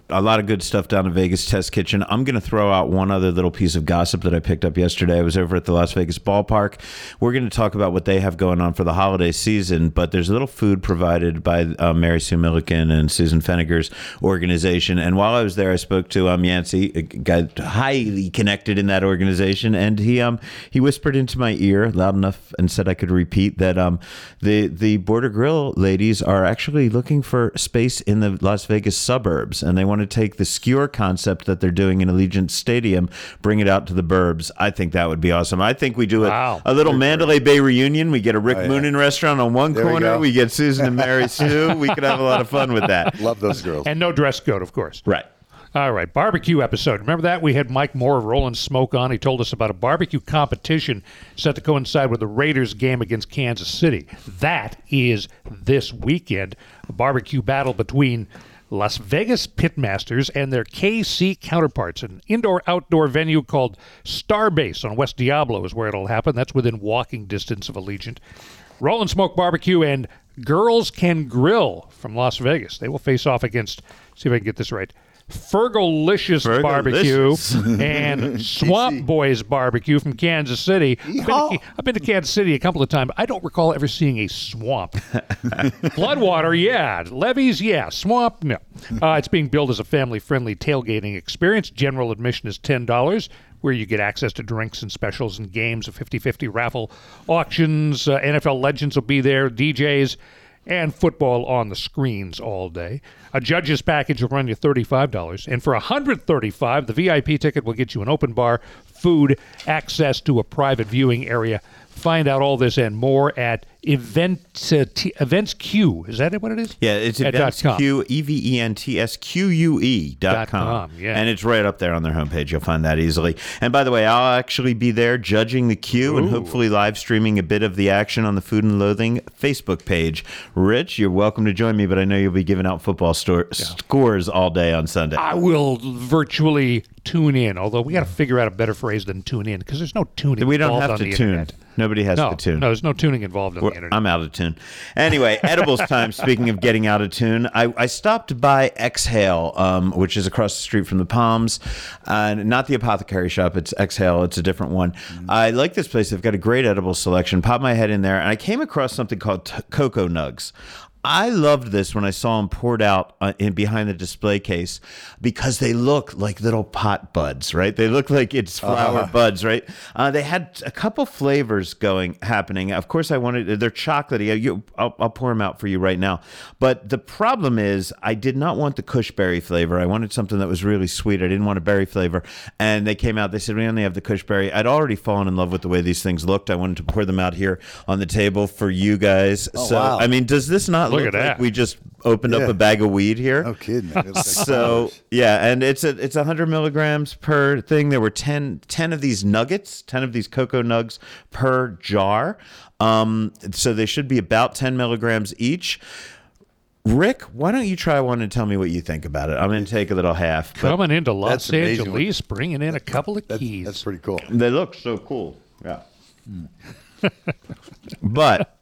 A lot of good stuff down in Vegas Test Kitchen. I'm going to throw out one other little piece of gossip that I picked up yesterday. I was over at the Las Vegas ballpark. We're going to talk about what they have going on for the holiday season, but there's a little food provided by uh, Mary Sue Milliken and Susan Feniger's organization. And while I was there, I spoke to um, Yancey, a guy highly connected in that organization, and he um he whispered into my ear loud enough and said I could repeat that um the the Border Grill ladies are actually looking for space in the Las Vegas suburbs, and they want to take the skewer concept that they're doing in Allegiant Stadium, bring it out to the burbs. I think that would be awesome. I think we do a, Wow. a little Mandalay Bay reunion. We get a Rick Oh, yeah. Moonen restaurant on one There corner. go. We, get Susan and Mary Sue. We could have a lot of fun with that. Love those girls. And no dress code, of course. Right. All right, barbecue episode. Remember that? We had Mike Moore of Rolling Smoke on. He told us about a barbecue competition set to coincide with the Raiders game against Kansas City. That is this weekend. A barbecue battle between Las Vegas Pitmasters and their KC counterparts. An indoor outdoor venue called Starbase on West Diablo is where it'll happen. That's within walking distance of Allegiant. Rollin' Smoke Barbecue and Girls Can Grill from Las Vegas. They will face off against, see if I can get this right, Fergalicious Barbecue and Swamp Boys Barbecue from Kansas City. I've been, to, I've been to Kansas City a couple of times. I don't recall ever seeing a swamp. Floodwater, yeah. Levees, yeah. Swamp, no. Uh, it's being billed as a family-friendly tailgating experience. General admission is $10 where you get access to drinks and specials and games, a 50-50 raffle, auctions, uh, NFL legends will be there, DJs, and football on the screens all day. A judge's package will run you $35, and for 135, the VIP ticket will get you an open bar, food, access to a private viewing area. Find out all this and more at event uh, t- events Q. Is that what it is? Yeah, it's At dot com. eventsq, E V E N T S Q U E dot com. com, yeah. And it's right up there on their homepage. You'll find that easily. And by the way, I'll actually be there judging the queue and hopefully live streaming a bit of the action on the Food and Loathing Facebook page. Rich, you're welcome to join me, but I know you'll be giving out football store- scores all day on Sunday. I will virtually tune in, although we got to figure out a better phrase than tune in because there's no tuning. we don't have to tune. internet. Nobody has no, to tune. No, there's no tuning involved on Well, the internet. I'm out of tune. Anyway, edibles time. Speaking of getting out of tune, I, I stopped by Exhale, um, which is across the street from the Palms, uh, not the apothecary shop. It's Exhale. It's a different one. I like this place. They've got a great edible selection. Popped my head in there, and I came across something called t- Cocoa Nugs. I loved this when I saw them poured out uh, in behind the display case because they look like little pot buds, right? They look like it's flower Uh-huh. buds, right? Uh, they had a couple flavors going happening. Of course, I wanted they're chocolatey. You, I'll, I'll pour them out for you right now. But the problem is, I did not want the Cushberry flavor. I wanted something that was really sweet. I didn't want a berry flavor. And they came out. They said we only have the Cushberry. I'd already fallen in love with the way these things looked. I wanted to pour them out here on the table for you guys. Oh, so wow. I mean, does this not Look look at like that. we just opened up a bag of weed here? No kidding. man. Like So yeah, and it's a it's a hundred milligrams per thing. There were 10, 10 of these nuggets, ten of these cocoa nugs per jar. Um, so they should be about ten milligrams each. Rick, why don't you try one and tell me what you think about it? I'm going to take a little half. But Coming into Los Angeles, bringing in a couple of That's, keys. that's pretty cool. they look so cool. Yeah. but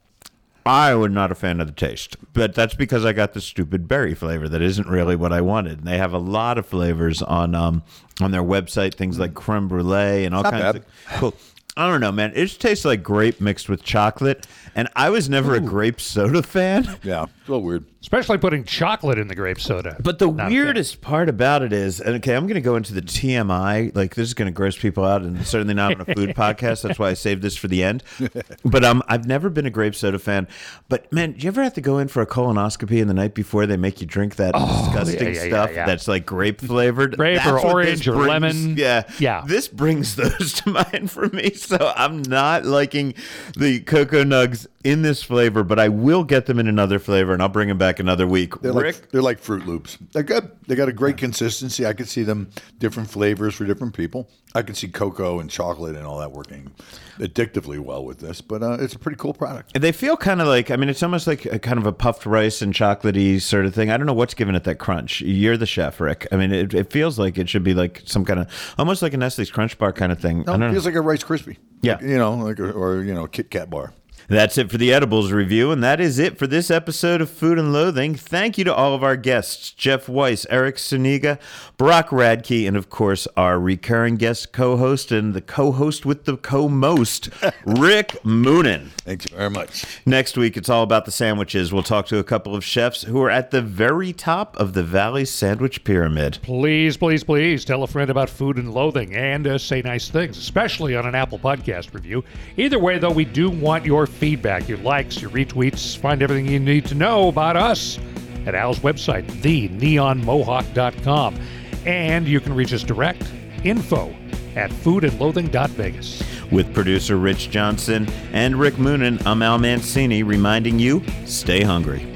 I was not a fan of the taste. But that's because I got the stupid berry flavor that isn't really what I wanted. And they have a lot of flavors on um on their website, things like creme brulee and all Not kinds bad. of cool. I don't know, man. It just tastes like grape mixed with chocolate. And I was never a grape soda fan. Yeah, it's a little weird. Especially putting chocolate in the grape soda. But the Not a fan. weirdest part about it is, and okay, I'm going to go into the TMI. Like this is going to gross people out, and certainly not on a food podcast. That's why I saved this for the end. But um, I've never been a grape soda fan. But man, do you ever have to go in for a colonoscopy and the night before they make you drink that disgusting Oh, yeah, yeah, stuff yeah, yeah. that's like grape flavored, Grape That's or what this orange or brings- lemon. Yeah, Yeah. This brings those to mind for me. So I'm not liking the cocoa nugs in this flavor, but I will get them in another flavor, and I'll bring them back another week. They're Rick, like they're like Froot Loops. They're good. They got a great consistency. I could see them different flavors for different people. I could see cocoa and chocolate and all that working addictively well with this. But uh, it's a pretty cool product. they feel kind of like I mean, it's almost like a kind of a puffed rice and chocolatey sort of thing. I don't know what's giving it that crunch. You're the chef, Rick. I mean, it, it feels like it should be like some kind of almost like a Nestle's Crunch Bar kind of thing. No, I it don't know. feels like a Rice Krispie. Yeah. Like, you know, like a, or you know, Kit Kat bar. That's it for the edibles review, and that is it for this episode of Food and Loathing. Thank you to all of our guests Jeff Weiss, Eric Suniga, Brock Radke, and of course, our recurring guest co host and the co host with the co most, Rick Moonen. Thank you very much. Next week, it's all about the sandwiches. We'll talk to a couple of chefs who are at the very top of the Valley Sandwich Pyramid. Please, please, please tell a friend about food and loathing and uh, say nice things, especially on an Apple Podcast review. Either way, though, we do want your feedback, your likes, your retweets. Find everything you need to know about us at Al's website, theneonmohawk.com. And you can reach us direct, info at foodandloathing.vegas. With producer Rich Johnson and Rick Moonen, I'm Al Mancini reminding you stay hungry.